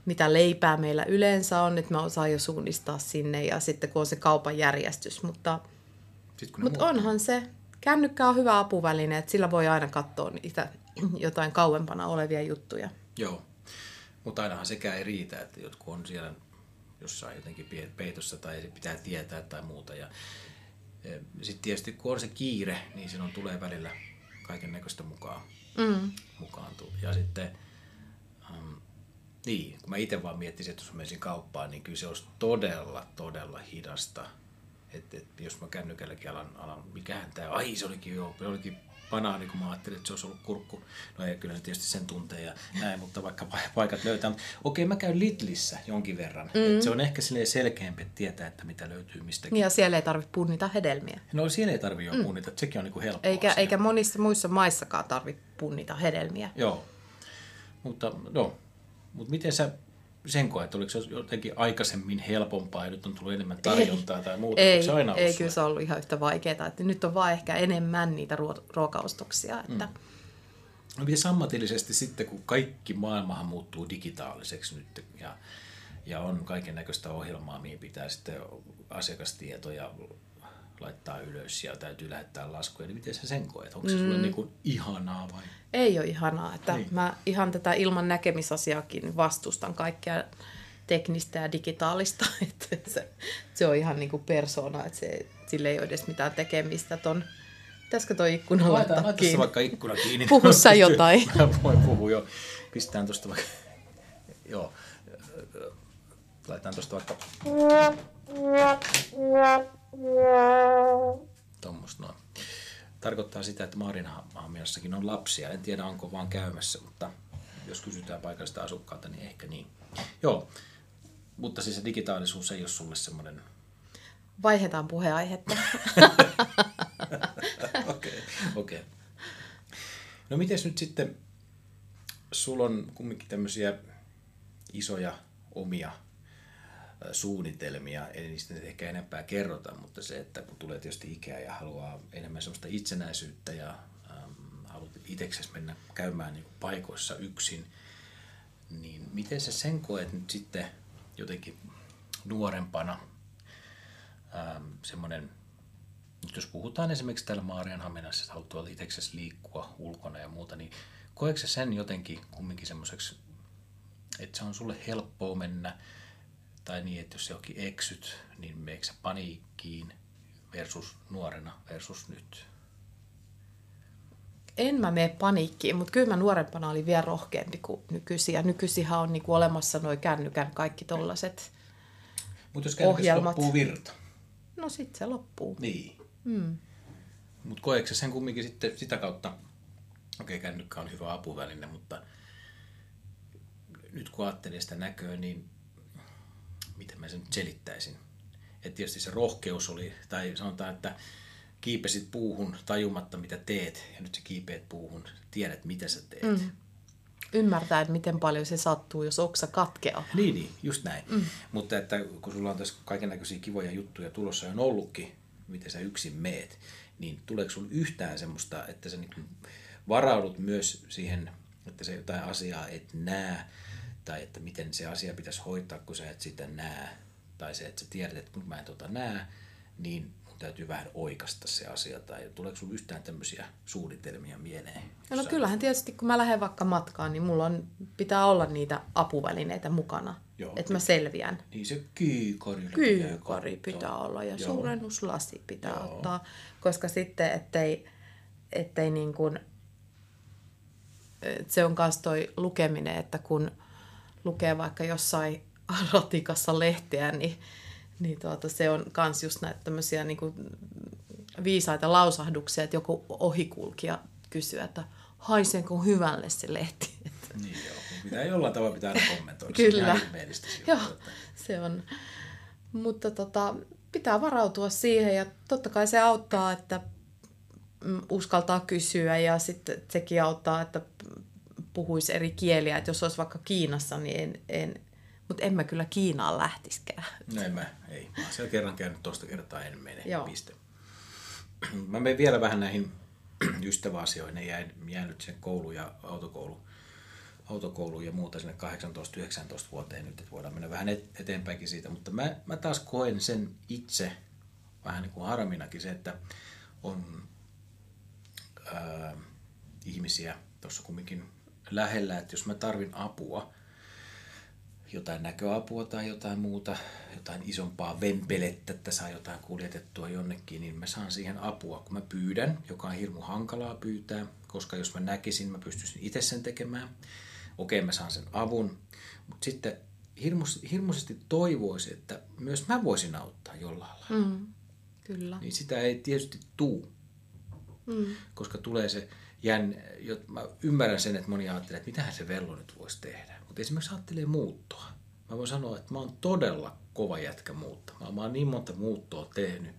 Speaker 3: mitä leipää meillä yleensä on, että mä osaan jo suunnistaa sinne ja sitten kun on se kaupan järjestys. Mutta, mutta onhan se, kännykkä on hyvä apuväline, että sillä voi aina katsoa niitä jotain kauempana olevia juttuja.
Speaker 2: Joo, mutta ainahan sekään ei riitä, että jotkut on siellä jossain jotenkin peitossa tai pitää tietää tai muuta. Ja, ja sitten tietysti kun on se kiire, niin silloin tulee välillä kaiken näköistä mukaan, mm. mukaan Ja sitten, um, niin, kun mä itse vaan miettisin, että jos menisin kauppaan, niin kyllä se olisi todella, todella hidasta. Että et, jos mä kännykälläkin alan, alan mikähän tämä, ai se olikin joo, se olikin banaani, kun mä ajattelin, että se olisi ollut kurkku. No ei, kyllä se tietysti sen tuntee ja näin, mutta vaikka paikat löytää. Okei, mä käyn Lidlissä jonkin verran. Mm. Et se on ehkä selkeämpi, että tietää, että mitä löytyy mistäkin.
Speaker 3: Ja siellä ei tarvitse punnita hedelmiä.
Speaker 2: No siellä ei tarvitse jo mm. punnita, sekin on niin helppoa.
Speaker 3: Eikä, eikä monissa muissa maissakaan tarvitse punnita hedelmiä.
Speaker 2: Joo, mutta no, mutta miten sä sen koet, oliko se jotenkin aikaisemmin helpompaa ja nyt on tullut enemmän tarjontaa ei, tai muuta?
Speaker 3: Ei, se aina ei kyllä se on ollut ihan yhtä vaikeaa. Että nyt on vaan ehkä enemmän niitä ruo- ruokaostoksia. Että... Mm.
Speaker 2: No miten ammatillisesti sitten, kun kaikki maailmahan muuttuu digitaaliseksi nyt ja, ja on kaiken näköistä ohjelmaa, mihin pitää sitten asiakastietoja laittaa ylös ja täytyy lähettää laskuja, niin miten sä sen koet? Onko se mm. sulle niin kuin ihanaa vai?
Speaker 3: Ei ole ihanaa. Että niin. Mä ihan tätä ilman näkemisasiakin vastustan kaikkea teknistä ja digitaalista. Että se, se on ihan niin kuin persona, että se, sille ei ole edes mitään tekemistä ton Pitäisikö toi ikkuna laittaa laita kiinni?
Speaker 2: vaikka ikkuna kiinni.
Speaker 3: Puhu sä jotain.
Speaker 2: Mä voin puhua jo. Pistään tuosta vaikka... Joo. Laitan tuosta vaikka... Tuommoista noin. Tarkoittaa sitä, että Maarinhaminassakin on lapsia. En tiedä, onko vaan käymässä, mutta jos kysytään paikallista asukkaita, niin ehkä niin. Joo, mutta siis se digitaalisuus ei ole sulle semmoinen
Speaker 3: Vaihdetaan puheenaihetta.
Speaker 2: Okei, okei. Okay. No miten nyt sitten, sulla on kumminkin tämmöisiä isoja omia suunnitelmia, ei niistä nyt ehkä enempää kerrota, mutta se, että kun tulee tietysti ikää ja haluaa enemmän sellaista itsenäisyyttä ja ähm, haluat itseksesi mennä käymään niin paikoissa yksin, niin miten sä sen koet nyt sitten jotenkin nuorempana? Ähm, semmoinen, nyt jos puhutaan esimerkiksi täällä Maarianhaminassa, että haluat tuolla itseksesi liikkua ulkona ja muuta, niin koetko sen jotenkin kumminkin semmoiseksi, että se on sulle helppoa mennä, tai niin, että jos johonkin eksyt, niin meikö paniikkiin versus nuorena versus nyt?
Speaker 3: En mä mene paniikkiin, mutta kyllä mä nuorempana olin vielä rohkeampi kuin nykyisin. Ja nykyisinhän on niinku olemassa noin kännykän kaikki tollaset
Speaker 2: Mutta jos
Speaker 3: ohjelmat.
Speaker 2: loppuu virta,
Speaker 3: No sit se loppuu.
Speaker 2: niin.
Speaker 3: Mm.
Speaker 2: Mutta koetko sä sen kumminkin sitten sitä kautta, okei okay, kännykkä on hyvä apuväline, mutta nyt kun ajattelee sitä näköä, niin miten mä sen nyt selittäisin? että tietysti se rohkeus oli, tai sanotaan, että kiipesit puuhun tajumatta mitä teet, ja nyt sä kiipeät puuhun, tiedät mitä sä teet. Mm.
Speaker 3: Ymmärtää, että miten paljon se sattuu, jos oksa katkeaa.
Speaker 2: Niin, niin, just näin. Mm. Mutta että kun sulla on tässä kaiken näköisiä kivoja juttuja tulossa on ollutkin, miten sä yksin meet, niin tuleeko sulla yhtään semmoista, että sä niin varaudut myös siihen, että se jotain asiaa et näe, tai että miten se asia pitäisi hoitaa, kun sä et sitä näe, tai se, että sä tiedät, että kun mä en tota näe, niin mun täytyy vähän oikasta se asia, tai tuleeko sulla yhtään tämmöisiä suunnitelmia mieleen?
Speaker 3: No, no kyllähän tietysti, kun mä lähden vaikka matkaan, niin mulla on, pitää olla niitä apuvälineitä mukana,
Speaker 2: Joo.
Speaker 3: että mä selviän.
Speaker 2: Niin se kyykari.
Speaker 3: Kyykari pitää olla ja
Speaker 2: Joo.
Speaker 3: suurennuslasi pitää
Speaker 2: Joo.
Speaker 3: ottaa, koska sitten, ettei, ettei niin kuin, se on myös toi lukeminen, että kun lukee vaikka jossain ratikassa lehteä, niin, niin tuota, se on myös just näitä tämmöisiä niin kuin viisaita lausahduksia, että joku ohikulkija kysyy, että haisenko hyvälle se lehti.
Speaker 2: Niin joo, pitää jollain tavalla pitää aina kommentoida.
Speaker 3: Kyllä.
Speaker 2: Se
Speaker 3: Joo,
Speaker 2: että-
Speaker 3: se on. Mutta tota, pitää varautua siihen ja totta kai se auttaa, että mm, uskaltaa kysyä ja sitten sekin auttaa, että puhuisi eri kieliä. Että jos olisi vaikka Kiinassa, niin en, en mutta en mä kyllä Kiinaan lähtiskään.
Speaker 2: No en mä, ei. Mä oon siellä kerran käynyt toista kertaa, en mene.
Speaker 3: Joo.
Speaker 2: Piste. Mä menen vielä vähän näihin ystäväasioihin. Jäin, jäänyt sen koulu ja autokoulu, autokoulu ja muuta sinne 18-19 vuoteen nyt, että voidaan mennä vähän et- eteenpäinkin siitä. Mutta mä, mä taas koen sen itse vähän niin kuin harminakin se, että on ää, ihmisiä tuossa kumminkin lähellä, että jos mä tarvin apua, jotain näköapua tai jotain muuta, jotain isompaa vempelettä, että saa jotain kuljetettua jonnekin, niin mä saan siihen apua, kun mä pyydän, joka on hirmu hankalaa pyytää, koska jos mä näkisin, mä pystyisin itse sen tekemään. Okei, mä saan sen avun, mutta sitten hirmus, hirmuisesti toivoisin, että myös mä voisin auttaa jollain lailla.
Speaker 3: Mm, kyllä.
Speaker 2: Niin sitä ei tietysti tuu,
Speaker 3: Mm.
Speaker 2: koska tulee se jänn... jo- Mä ymmärrän sen, että moni ajattelee, että mitähän se vello nyt voisi tehdä. Mutta esimerkiksi ajattelee muuttoa. Mä voin sanoa, että mä oon todella kova jätkä muuttaa. Mä oon niin monta muuttoa tehnyt.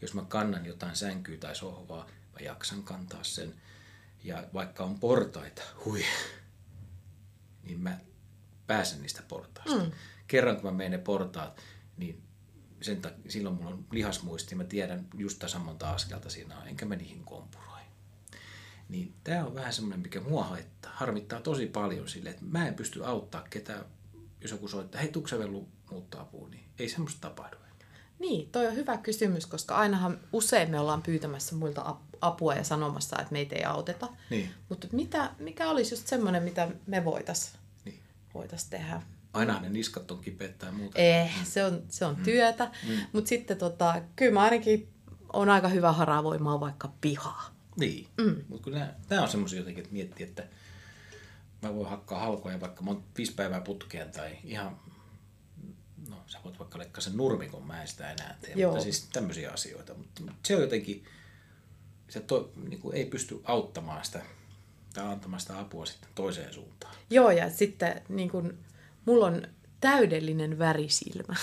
Speaker 2: Jos mä kannan jotain sänkyä tai sohvaa, mä jaksan kantaa sen. Ja vaikka on portaita, hui, niin mä pääsen niistä portaista. Mm. Kerran kun mä menen ne portaat, niin sen tak- silloin mulla on lihasmuisti, mä tiedän just tasan monta askelta siinä on, enkä mä niihin kompuroi. Niin tämä on vähän semmoinen, mikä mua haittaa, harmittaa tosi paljon sille, että mä en pysty auttaa ketään, jos joku soittaa, hei tuksevellu muuttaa apua, niin ei semmoista tapahdu.
Speaker 3: Niin, toi on hyvä kysymys, koska ainahan usein me ollaan pyytämässä muilta ap- apua ja sanomassa, että meitä ei auteta.
Speaker 2: Niin.
Speaker 3: Mutta mitä, mikä olisi just semmoinen, mitä me voitaisiin
Speaker 2: niin.
Speaker 3: voitais tehdä?
Speaker 2: Aina ne niskat on kipeät tai muuta.
Speaker 3: Eh, se on, se on työtä. Mm. Mutta sitten tota, kyllä mä ainakin on aika hyvä haravoimaan vaikka pihaa.
Speaker 2: Niin, mm. mutta nämä on semmoisia jotenkin, että miettii, että mä voin hakkaa halkoja vaikka mon, viisi päivää putkeen tai ihan, no sä voit vaikka leikkaa sen nurmikon, mä en sitä enää tee,
Speaker 3: Joo.
Speaker 2: mutta siis tämmöisiä asioita. Mutta se on jotenkin, se to, niin kuin ei pysty auttamaan sitä tai antamaan sitä apua sitten toiseen suuntaan.
Speaker 3: Joo, ja sitten niin kun, mulla on täydellinen värisilmä.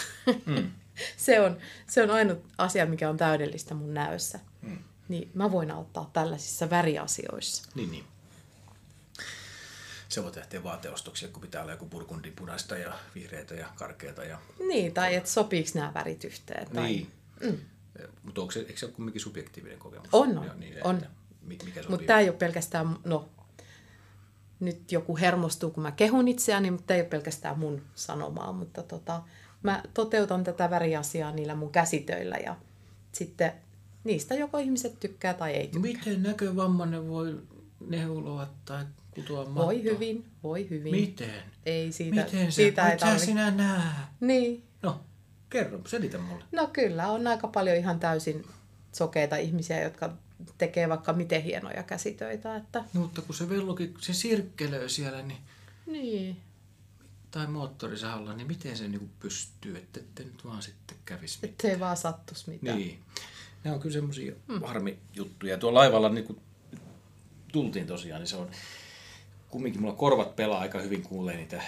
Speaker 2: Mm.
Speaker 3: se, on, se on ainut asia, mikä on täydellistä mun näössä. Niin mä voin auttaa tällaisissa väriasioissa.
Speaker 2: Niin, niin. Se voi tehdä vaateostoksia, kun pitää olla joku burgundipunaista ja vihreitä ja karkeata. Ja...
Speaker 3: Niin, tai että sopiiko nämä värit yhteen. Tai...
Speaker 2: Niin. Mm. Mutta onko se, eikö se ole kumminkin subjektiivinen kokemus?
Speaker 3: On, on.
Speaker 2: Ja niin,
Speaker 3: on.
Speaker 2: Mikä
Speaker 3: mutta tämä ei ole pelkästään, no nyt joku hermostuu, kun mä kehun itseäni, mutta ei ole pelkästään mun sanomaa, mutta tota, mä toteutan tätä väriasiaa niillä mun käsitöillä ja sitten niistä joko ihmiset tykkää tai ei tykkää.
Speaker 2: Miten näkövammainen voi neuloa tai kutoa mattoa?
Speaker 3: Voi hyvin, voi hyvin.
Speaker 2: Miten?
Speaker 3: Ei siitä,
Speaker 2: Miten se?
Speaker 3: siitä ei
Speaker 2: tarvi... sinä näe?
Speaker 3: Niin.
Speaker 2: No, kerro, selitä mulle.
Speaker 3: No kyllä, on aika paljon ihan täysin sokeita ihmisiä, jotka tekee vaikka miten hienoja käsitöitä. Että...
Speaker 2: No, mutta kun se vellokin, se sirkkelöi siellä, niin...
Speaker 3: Niin.
Speaker 2: Tai moottorisahalla, niin miten se niinku pystyy, että nyt vaan sitten kävisi mitään.
Speaker 3: Että ei vaan sattus mitään.
Speaker 2: Niin. Nämä on kyllä semmoisia hmm. harmijuttuja. Tuo laivalla niin kun tultiin tosiaan, niin se on kumminkin mulla korvat pelaa aika hyvin kuulee niitä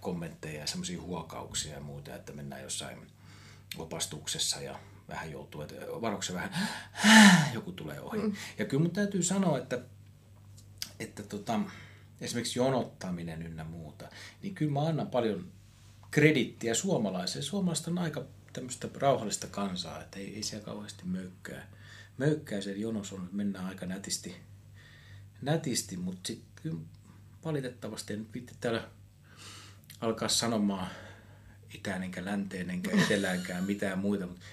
Speaker 2: kommentteja ja semmoisia huokauksia ja muuta, että mennään jossain opastuksessa ja vähän joutuu, että varoksi vähän joku tulee ohi. Mm. Ja kyllä mun täytyy sanoa, että, että tota, esimerkiksi jonottaminen ynnä muuta, niin kyllä mä annan paljon kredittiä suomalaiseen. Suomalaiset on aika tämmöistä rauhallista kansaa, että ei, ei siellä kauheasti möykkää. Möykkää se jonos on, että mennään aika nätisti, nätisti mutta sitten valitettavasti en nyt täällä alkaa sanomaan itään enkä länteen enkä eteläänkään mitään muita, mutta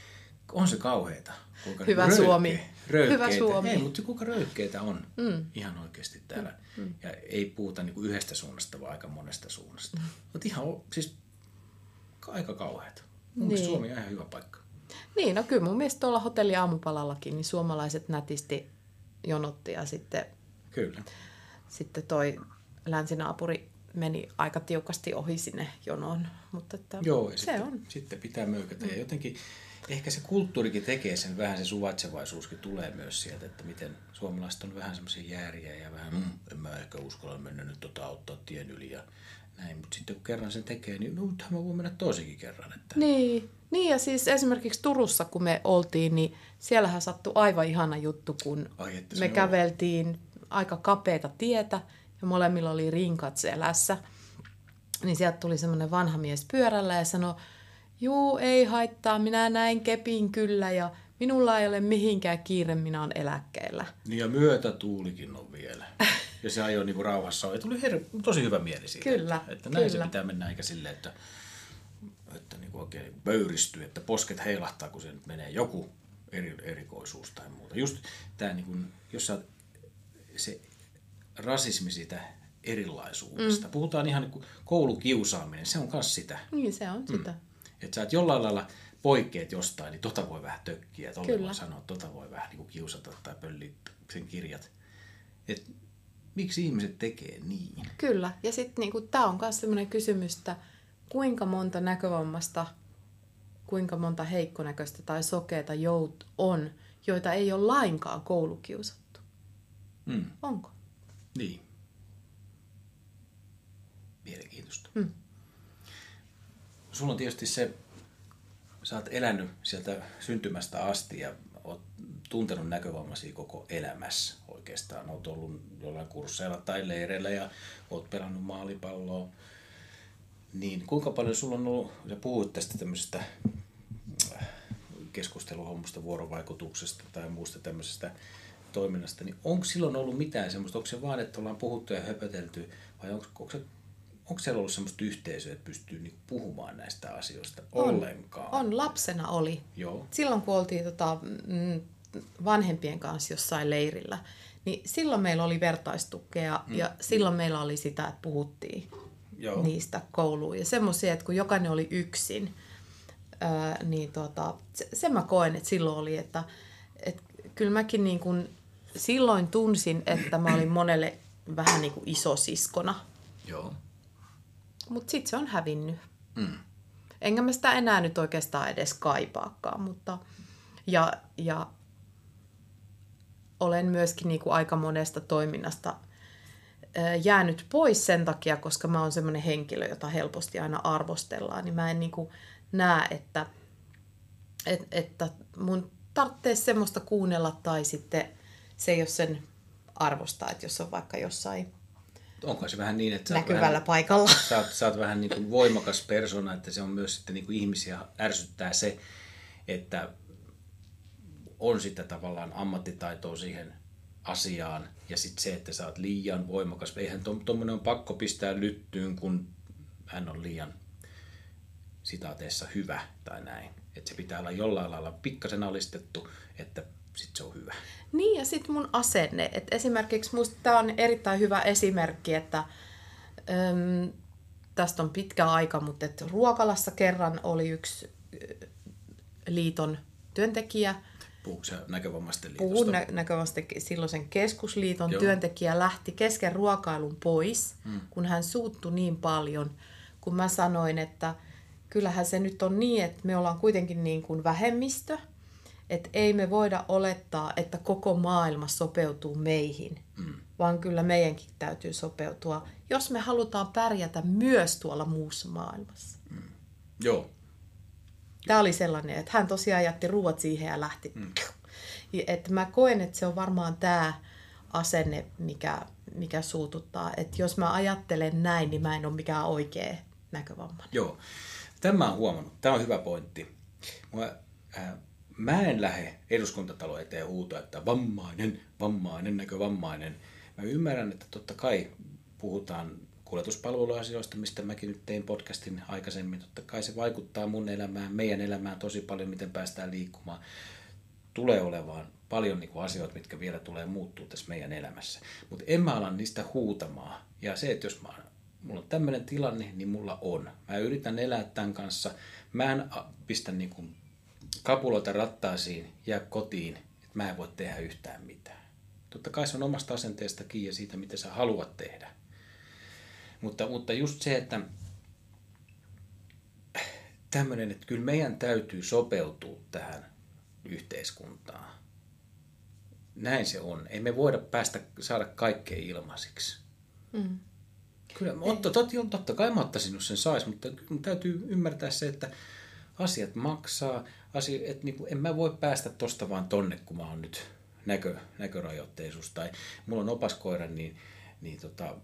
Speaker 2: on se kauheita.
Speaker 3: Kuinka Hyvä röyke, Suomi.
Speaker 2: Röykeitä.
Speaker 3: Hyvä Suomi.
Speaker 2: Ei, mutta kuinka röykeitä on mm. ihan oikeasti täällä. Mm. Ja ei puhuta niin yhdestä suunnasta, vaan aika monesta suunnasta. Mm. Mutta ihan siis aika kauheita. Mun niin. Suomi on ihan hyvä paikka.
Speaker 3: Niin, no kyllä mun mielestä tuolla hotelli aamupalallakin, niin suomalaiset nätisti jonotti ja sitten,
Speaker 2: kyllä.
Speaker 3: sitten toi länsinaapuri meni aika tiukasti ohi sinne jonoon. Mutta että
Speaker 2: Joo,
Speaker 3: se
Speaker 2: sitten,
Speaker 3: on.
Speaker 2: sitten pitää möykätä. Mm. Ja jotenkin ehkä se kulttuurikin tekee sen, vähän se suvaitsevaisuuskin tulee myös sieltä, että miten suomalaiset on vähän semmoisia jääriä ja vähän, mm, en mä ehkä uskalla mennä nyt tota auttaa tien yli ja näin. Mutta sitten kun kerran sen tekee, niin no, mä voin mennä toisenkin kerran. Että...
Speaker 3: Niin. niin, ja siis esimerkiksi Turussa, kun me oltiin, niin siellähän sattui aivan ihana juttu, kun
Speaker 2: Ai,
Speaker 3: me käveltiin aika kapeata tietä ja molemmilla oli rinkat selässä. Niin sieltä tuli semmoinen vanha mies pyörällä ja sanoi, juu, ei haittaa, minä näin kepin kyllä ja minulla ei ole mihinkään kiire, minä olen eläkkeellä.
Speaker 2: Niin ja myötätuulikin on vielä. Ja se ajoi niinku rauhassa ja tuli her- tosi hyvä mieli siitä.
Speaker 3: Kyllä,
Speaker 2: että, että näin
Speaker 3: kyllä.
Speaker 2: se pitää mennä eikä silleen, että, että niinku oikein niinku pöyristyy, että posket heilahtaa, kun se nyt menee joku eri, erikoisuus tai muuta. Just tämä, niinku, jos sä, se rasismi siitä erilaisuudesta. Mm. Puhutaan ihan niin kuin koulukiusaaminen, se on myös sitä.
Speaker 3: Niin, se on sitä. Mm.
Speaker 2: Että sä et jollain lailla poikkeet jostain, niin tota voi vähän tökkiä, tolle voi sanoa, tota voi vähän niin kuin kiusata tai pölliä sen kirjat. Et miksi ihmiset tekee niin?
Speaker 3: Kyllä, ja sitten niinku, tämä on myös sellainen kysymys, että kuinka monta näkövammasta, kuinka monta heikkonäköistä tai sokeita jout on, joita ei ole lainkaan koulukiusattu.
Speaker 2: Mm.
Speaker 3: Onko?
Speaker 2: Niin. Mielenkiintoista.
Speaker 3: Mm.
Speaker 2: Sulla on tietysti se, sä oot elänyt sieltä syntymästä asti ja oot tuntenut näkövammaisia koko elämässä oikeastaan. Oot ollut jollain kursseilla tai leireillä ja oot pelannut maalipalloa. Niin kuinka paljon sulla on ollut, sä puhuit tästä tämmöisestä äh, keskusteluhommasta, vuorovaikutuksesta tai muusta tämmöisestä toiminnasta, niin onko silloin ollut mitään semmoista, onko se vaan, että ollaan puhuttu ja höpötelty, vai onko, onko, se, onko siellä ollut semmoista yhteisöä, että pystyy niinku puhumaan näistä asioista on, ollenkaan?
Speaker 3: On, lapsena oli.
Speaker 2: Joo.
Speaker 3: Silloin kun oltiin tota, mm, vanhempien kanssa jossain leirillä, niin silloin meillä oli vertaistukea mm. ja silloin meillä oli sitä, että puhuttiin Joo. niistä kouluun. Ja semmoisia, että kun jokainen oli yksin, ää, niin tota, se, sen mä koen, että silloin oli, että et, kyllä mäkin niin kuin silloin tunsin, että mä olin monelle vähän niin kuin isosiskona.
Speaker 2: Joo.
Speaker 3: Mutta sitten se on hävinnyt.
Speaker 2: Mm.
Speaker 3: Enkä mä sitä enää nyt oikeastaan edes kaipaakaan, mutta ja, ja olen myöskin niin kuin aika monesta toiminnasta jäänyt pois sen takia, koska mä oon semmoinen henkilö, jota helposti aina arvostellaan, niin mä en niin kuin näe, että Et, että mun tarvitsee semmoista kuunnella tai sitten se ole sen arvosta, että jos on vaikka jossain
Speaker 2: Onko se vähän niin, että sä
Speaker 3: näkyvällä
Speaker 2: vähän,
Speaker 3: paikalla.
Speaker 2: sä oot, sä oot vähän niin kuin voimakas persona, että se on myös sitten niin kuin ihmisiä ärsyttää se, että on sitä tavallaan ammattitaitoa siihen asiaan ja sitten se, että sä oot liian voimakas. Eihän tuommoinen on pakko pistää lyttyyn, kun hän on liian sitaateessa hyvä tai näin. Että se pitää olla jollain lailla pikkasen alistettu, että sitten se on hyvä.
Speaker 3: Niin ja sitten mun asenne. Et esimerkiksi musta tämä on erittäin hyvä esimerkki, että äm, tästä on pitkä aika, mutta et Ruokalassa kerran oli yksi liiton työntekijä,
Speaker 2: Puhuuko sä näkövammaisten liitosta?
Speaker 3: puhun nä- näkövästi silloisen keskusliiton
Speaker 2: Joo.
Speaker 3: työntekijä lähti kesken ruokailun pois, mm. kun hän suuttui niin paljon, kun mä sanoin, että kyllähän se nyt on niin, että me ollaan kuitenkin niin kuin vähemmistö, että ei me voida olettaa, että koko maailma sopeutuu meihin, mm. vaan kyllä meidänkin täytyy sopeutua, jos me halutaan pärjätä myös tuolla muussa maailmassa.
Speaker 2: Joo,
Speaker 3: Tämä oli sellainen, että hän tosiaan jätti ruuat siihen ja lähti. Mm. Että mä koen, että se on varmaan tämä asenne, mikä, mikä suututtaa. Että jos mä ajattelen näin, niin mä en ole mikään oikea näkövammainen.
Speaker 2: Joo. Tämä on huomannut. Tämä on hyvä pointti. Mä, äh, mä en lähde eduskuntatalo eteen huutoa, että vammainen, vammainen, näkövammainen. Mä ymmärrän, että totta kai puhutaan kuljetuspalveluasioista, mistä mäkin nyt tein podcastin aikaisemmin. Totta kai se vaikuttaa mun elämään, meidän elämään tosi paljon, miten päästään liikkumaan. Tulee olevaan paljon niin kuin asioita, mitkä vielä tulee muuttuu tässä meidän elämässä. Mutta en mä ala niistä huutamaan. Ja se, että jos mä, mulla on tämmöinen tilanne, niin mulla on. Mä yritän elää tämän kanssa. Mä en pistä niin kuin kapuloita rattaisiin, jää kotiin, että mä en voi tehdä yhtään mitään. Totta kai se on omasta asenteesta kiinni ja siitä, mitä sä haluat tehdä. Mutta, mutta just se, että tämmöinen, että kyllä meidän täytyy sopeutua tähän yhteiskuntaan. Näin se on. Ei me voida päästä saada kaikkea ilmaisiksi.
Speaker 3: Mm.
Speaker 2: Kyllä, Otto, tot, totta kai mä ottaisin, jos sen sais, mutta täytyy ymmärtää se, että asiat maksaa. Asia, että niin kuin, en mä voi päästä tosta vaan tonne, kun mä oon nyt näkö, näkörajoitteisuus. Tai mulla on opaskoira, niin, niin tota,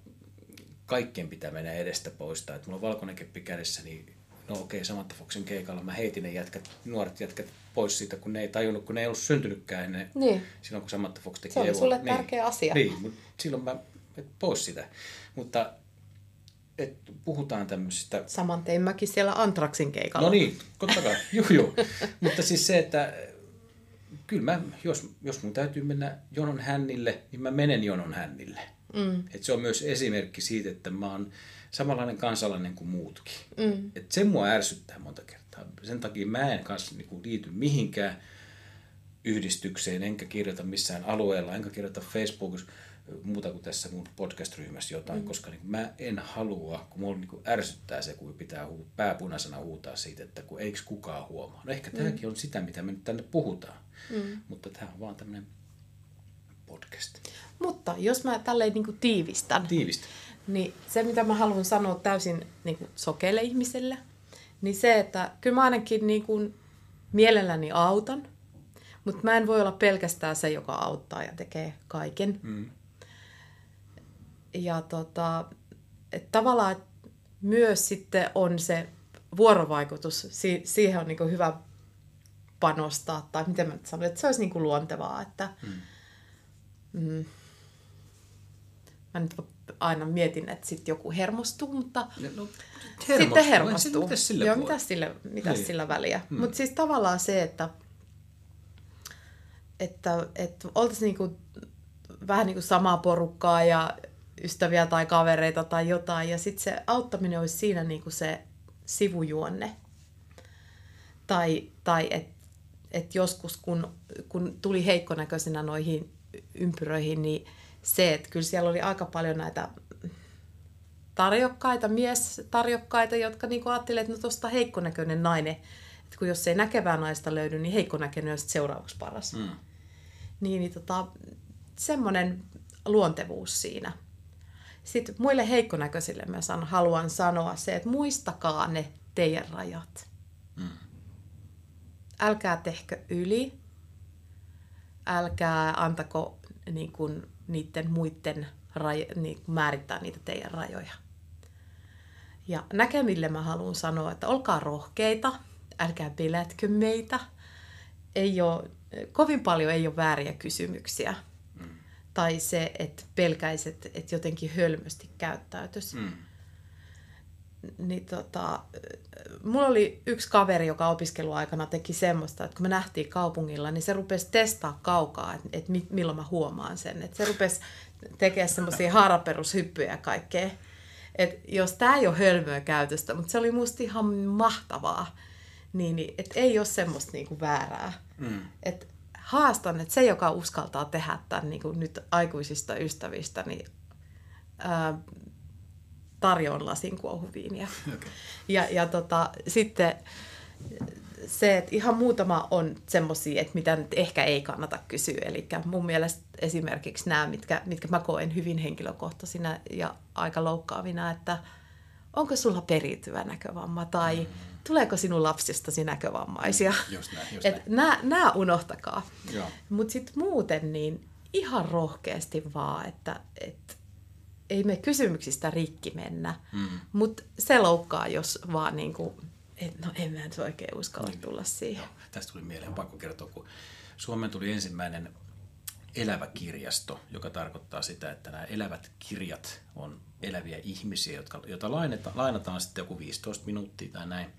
Speaker 2: kaikkien pitää mennä edestä pois. Tai että mulla on valkoinen keppi kädessä, niin no okei, Samantha Foxin keikalla mä heitin ne jätkät, nuoret jätkät pois siitä, kun ne ei tajunnut, kun ne ei ollut syntynytkään ennen.
Speaker 3: Niin.
Speaker 2: Silloin kun Samantha Fox teki
Speaker 3: Se oli
Speaker 2: Evo-
Speaker 3: sulle tärkeä asia.
Speaker 2: Niin, mutta silloin mä pois sitä. Mutta et puhutaan tämmöisistä
Speaker 3: Saman tein mäkin siellä Antraksin keikalla.
Speaker 2: No niin, totta kai. Juu, juu. Mutta siis se, että kyllä mä, jos, jos mun täytyy mennä jonon hännille, niin mä menen jonon hännille. Mm. Et se on myös esimerkki siitä, että mä oon samanlainen kansalainen kuin muutkin. Mm. Et se mua ärsyttää monta kertaa. Sen takia mä en kanssa niinku liity mihinkään yhdistykseen, enkä kirjoita missään alueella, enkä kirjoita Facebookissa muuta kuin tässä mun podcast-ryhmässä jotain, mm. koska niin mä en halua, kun mulla niin ärsyttää se, kun pitää huu, pääpunaisena huutaa siitä, että kun eikö kukaan huomaa. No ehkä mm. tämäkin on sitä, mitä me nyt tänne puhutaan, mm. mutta tämä on vaan tämmöinen podcast.
Speaker 3: Mutta jos mä tälleen niin kuin tiivistän,
Speaker 2: Tiivistä.
Speaker 3: niin se mitä mä haluan sanoa täysin niin kuin sokeille ihmisille, niin se, että kyllä mä ainakin niin kuin mielelläni autan, mutta mä en voi olla pelkästään se, joka auttaa ja tekee kaiken.
Speaker 2: Mm.
Speaker 3: Ja tota, et tavallaan myös sitten on se vuorovaikutus, si- siihen on niinku hyvä panostaa, tai miten mä nyt sanon, että se olisi niinku luontevaa, että mm. Mm, mä nyt aina mietin, että sitten joku hermostuu, mutta
Speaker 2: No,
Speaker 3: sitten hermostuu.
Speaker 2: Mitä sille
Speaker 3: Joo, mitä sillä, mitä
Speaker 2: Niin.
Speaker 3: sillä väliä. Hmm. Mutta siis tavallaan se, että, että, että oltaisiin niinku, vähän niin kuin samaa porukkaa ja ystäviä tai kavereita tai jotain. Ja sitten se auttaminen olisi siinä niinku se sivujuonne. Tai, tai että et joskus, kun, kun tuli heikkonäköisenä noihin ympyröihin, niin se, että kyllä siellä oli aika paljon näitä tarjokkaita, mies-tarjokkaita, jotka niinku ajattelivat, että no tuosta heikkonäköinen nainen, että kun jos ei näkevää naista löydy, niin heikkonäköinen on sitten seuraavaksi paras.
Speaker 2: Mm.
Speaker 3: Niin, niin tota, semmoinen luontevuus siinä. Sitten muille heikkonäköisille mä san, haluan sanoa se, että muistakaa ne teidän rajat.
Speaker 2: Mm.
Speaker 3: älkää tehkö yli, älkää antako niin kuin, niiden muiden rajo- niin, määrittää niitä teidän rajoja. Ja näkemille mä haluan sanoa, että olkaa rohkeita, älkää pelätkö meitä. Ei ole, kovin paljon ei ole vääriä kysymyksiä. Tai se, että pelkäiset, että jotenkin hölmösti käyttäytys. Mm. Niin tota, mulla oli yksi kaveri, joka opiskeluaikana teki semmoista, että kun me nähtiin kaupungilla, niin se rupesi testaa kaukaa, että, että milloin mä huomaan sen. Että se rupesi tekemään semmoisia haaraperushyppyjä ja kaikkea. Et jos tämä ei ole hölmöä käytöstä, mutta se oli musta ihan mahtavaa, niin, niin et ei ole semmoista niinku väärää. Mm. Et haastan, että se, joka uskaltaa tehdä tämän niinku nyt aikuisista ystävistä, niin ää, tarjoan lasin kuohuviiniä. Okay. Ja, ja tota, sitten se, että ihan muutama on semmoisia, että mitä nyt ehkä ei kannata kysyä. Eli mun mielestä esimerkiksi nämä, mitkä, mitkä mä koen hyvin henkilökohtaisina ja aika loukkaavina, että onko sulla periytyvä näkövamma tai mm. Tuleeko sinun lapsistasi näkövammaisia.
Speaker 2: Just näin, just
Speaker 3: näin. Nämä, nämä unohtakaa. Mutta sitten muuten niin ihan rohkeasti vaan, että, että ei me kysymyksistä rikki mennä, mm. mutta se loukkaa, jos vaan niin kuin et, no en mä nyt oikein uskalla niin. tulla siihen. Joo,
Speaker 2: tästä tuli mieleen pakko kertoa, kun Suomeen tuli ensimmäinen elävä kirjasto, joka tarkoittaa sitä, että nämä elävät kirjat on eläviä ihmisiä, jotka, joita lainataan, lainataan sitten joku 15 minuuttia tai näin.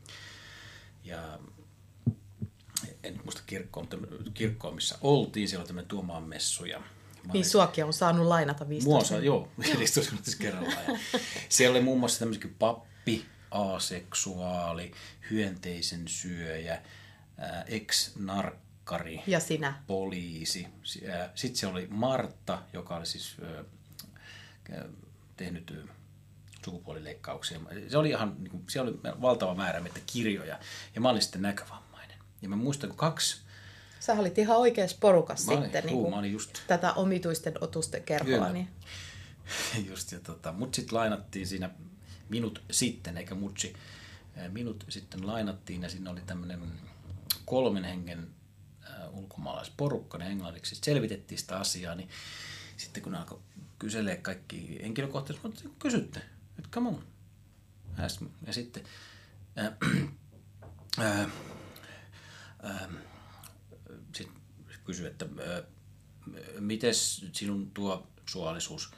Speaker 2: Ja en muista kirkkoa, mutta kirkkoa, missä oltiin, siellä oli tämmöinen Tuomaan messu. Ja
Speaker 3: niin suakin on saanut lainata 15
Speaker 2: minuuttia. Joo, 15 minuuttia kerrallaan. siellä oli muun muassa tämmöisiä pappi, aseksuaali, hyönteisen syöjä, ex-narkkari,
Speaker 3: ja sinä.
Speaker 2: poliisi. Sitten se oli Martta, joka oli siis tehnyt sukupuolileikkauksia. Se oli ihan, niin kuin, siellä oli valtava määrä meitä kirjoja, ja mä olin sitten näkövammainen. Ja mä muistan, kun kaksi
Speaker 3: Sä olit ihan oikeassa porukassa
Speaker 2: olin,
Speaker 3: sitten
Speaker 2: juu, niin just...
Speaker 3: tätä omituisten otusten kerhoa. Niin...
Speaker 2: Just, ja tota, mut sitten lainattiin siinä minut sitten, eikä mutsi. Minut sitten lainattiin ja siinä oli tämmöinen kolmen hengen ulkomaalaisporukka, ne englanniksi selvitettiin sitä asiaa, niin sitten kun alkoi kyselee kaikki henkilökohtaisesti, mutta kysytte, että come on. Ja sitten ää, ää, ää, sit kysyi, että ää, miten sinun tuo suolisuus,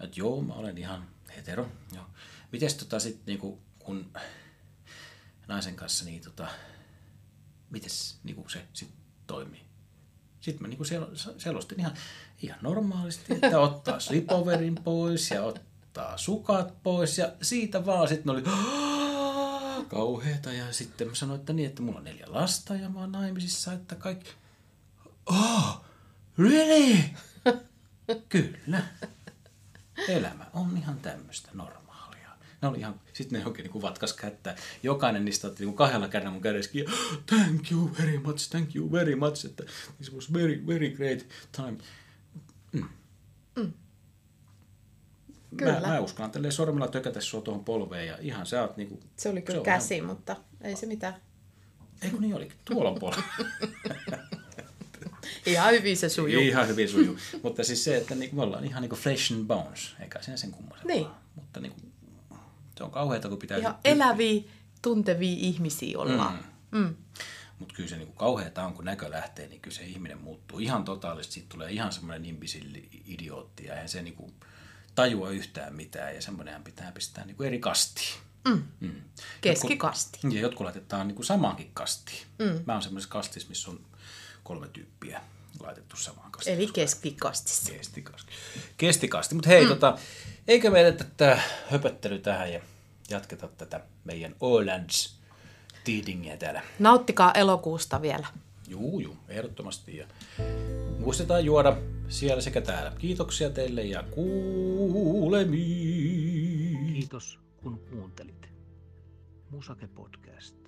Speaker 2: että joo, mä olen ihan hetero, joo. Mites tota sit niinku, kun naisen kanssa, niin tota, mites niinku se sit toimii? Sitten mä niinku selostin ihan, ihan normaalisti, että ottaa slipoverin pois ja ottaa sukat pois ja siitä vaan sitten oli kauheeta ja sitten mä sanoin, että niin, että mulla on neljä lasta ja mä oon naimisissa, että kaikki, oh, really? Kyllä. Elämä on ihan tämmöistä normaalia ne oli ihan, sitten ne oikein niin vatkas kättä. Jokainen niistä otti niin kahdella kädellä mun kädessä thank you very much, thank you very much, että this was very, very great time. Mm. Mm. Kyllä. Mä, mä uskallan tälleen sormella tökätä sua tuohon polveen ja ihan sä oot niinku...
Speaker 3: Se oli kyllä se käsi, ihan... mutta ei se mitään.
Speaker 2: Eikö niin olikin? Tuolla on polvi.
Speaker 3: ihan hyvin se sujuu.
Speaker 2: Ihan hyvin sujuu. mutta siis se, että niinku, me ollaan ihan niinku flesh and bones, eikä sen sen kummoisempaa.
Speaker 3: Niin.
Speaker 2: Mutta niinku, se on kauheata, kun pitää...
Speaker 3: Ihan eläviä, tuntevia ihmisiä olla. Mm. Mm.
Speaker 2: Mutta kyllä se niinku kauheata on, kun näkö lähtee, niin kyllä se ihminen muuttuu ihan totaalisesti. Siitä tulee ihan semmoinen imbisilli idiootti ja eihän se niinku tajua yhtään mitään ja semmoinenhan pitää pistää niinku eri kastiin.
Speaker 3: Mm. Mm. Keskikasti.
Speaker 2: Jotkut, ja jotkut laitetaan niinku samaankin kastiin. Mm. Mä oon semmoisessa kastissa, missä on kolme tyyppiä laitettu samaan kastiin.
Speaker 3: Eli keskikastissa.
Speaker 2: Kestikasti. Kestikasti. Mutta hei, mm. tota, eikä me edetä tämä höpöttely tähän ja jatketa tätä meidän Olands tiidingiä täällä.
Speaker 3: Nauttikaa elokuusta vielä.
Speaker 2: Juu, juu, ehdottomasti. Ja muistetaan juoda siellä sekä täällä. Kiitoksia teille ja kuulemiin.
Speaker 1: Kiitos kun kuuntelit. Musake Podcast.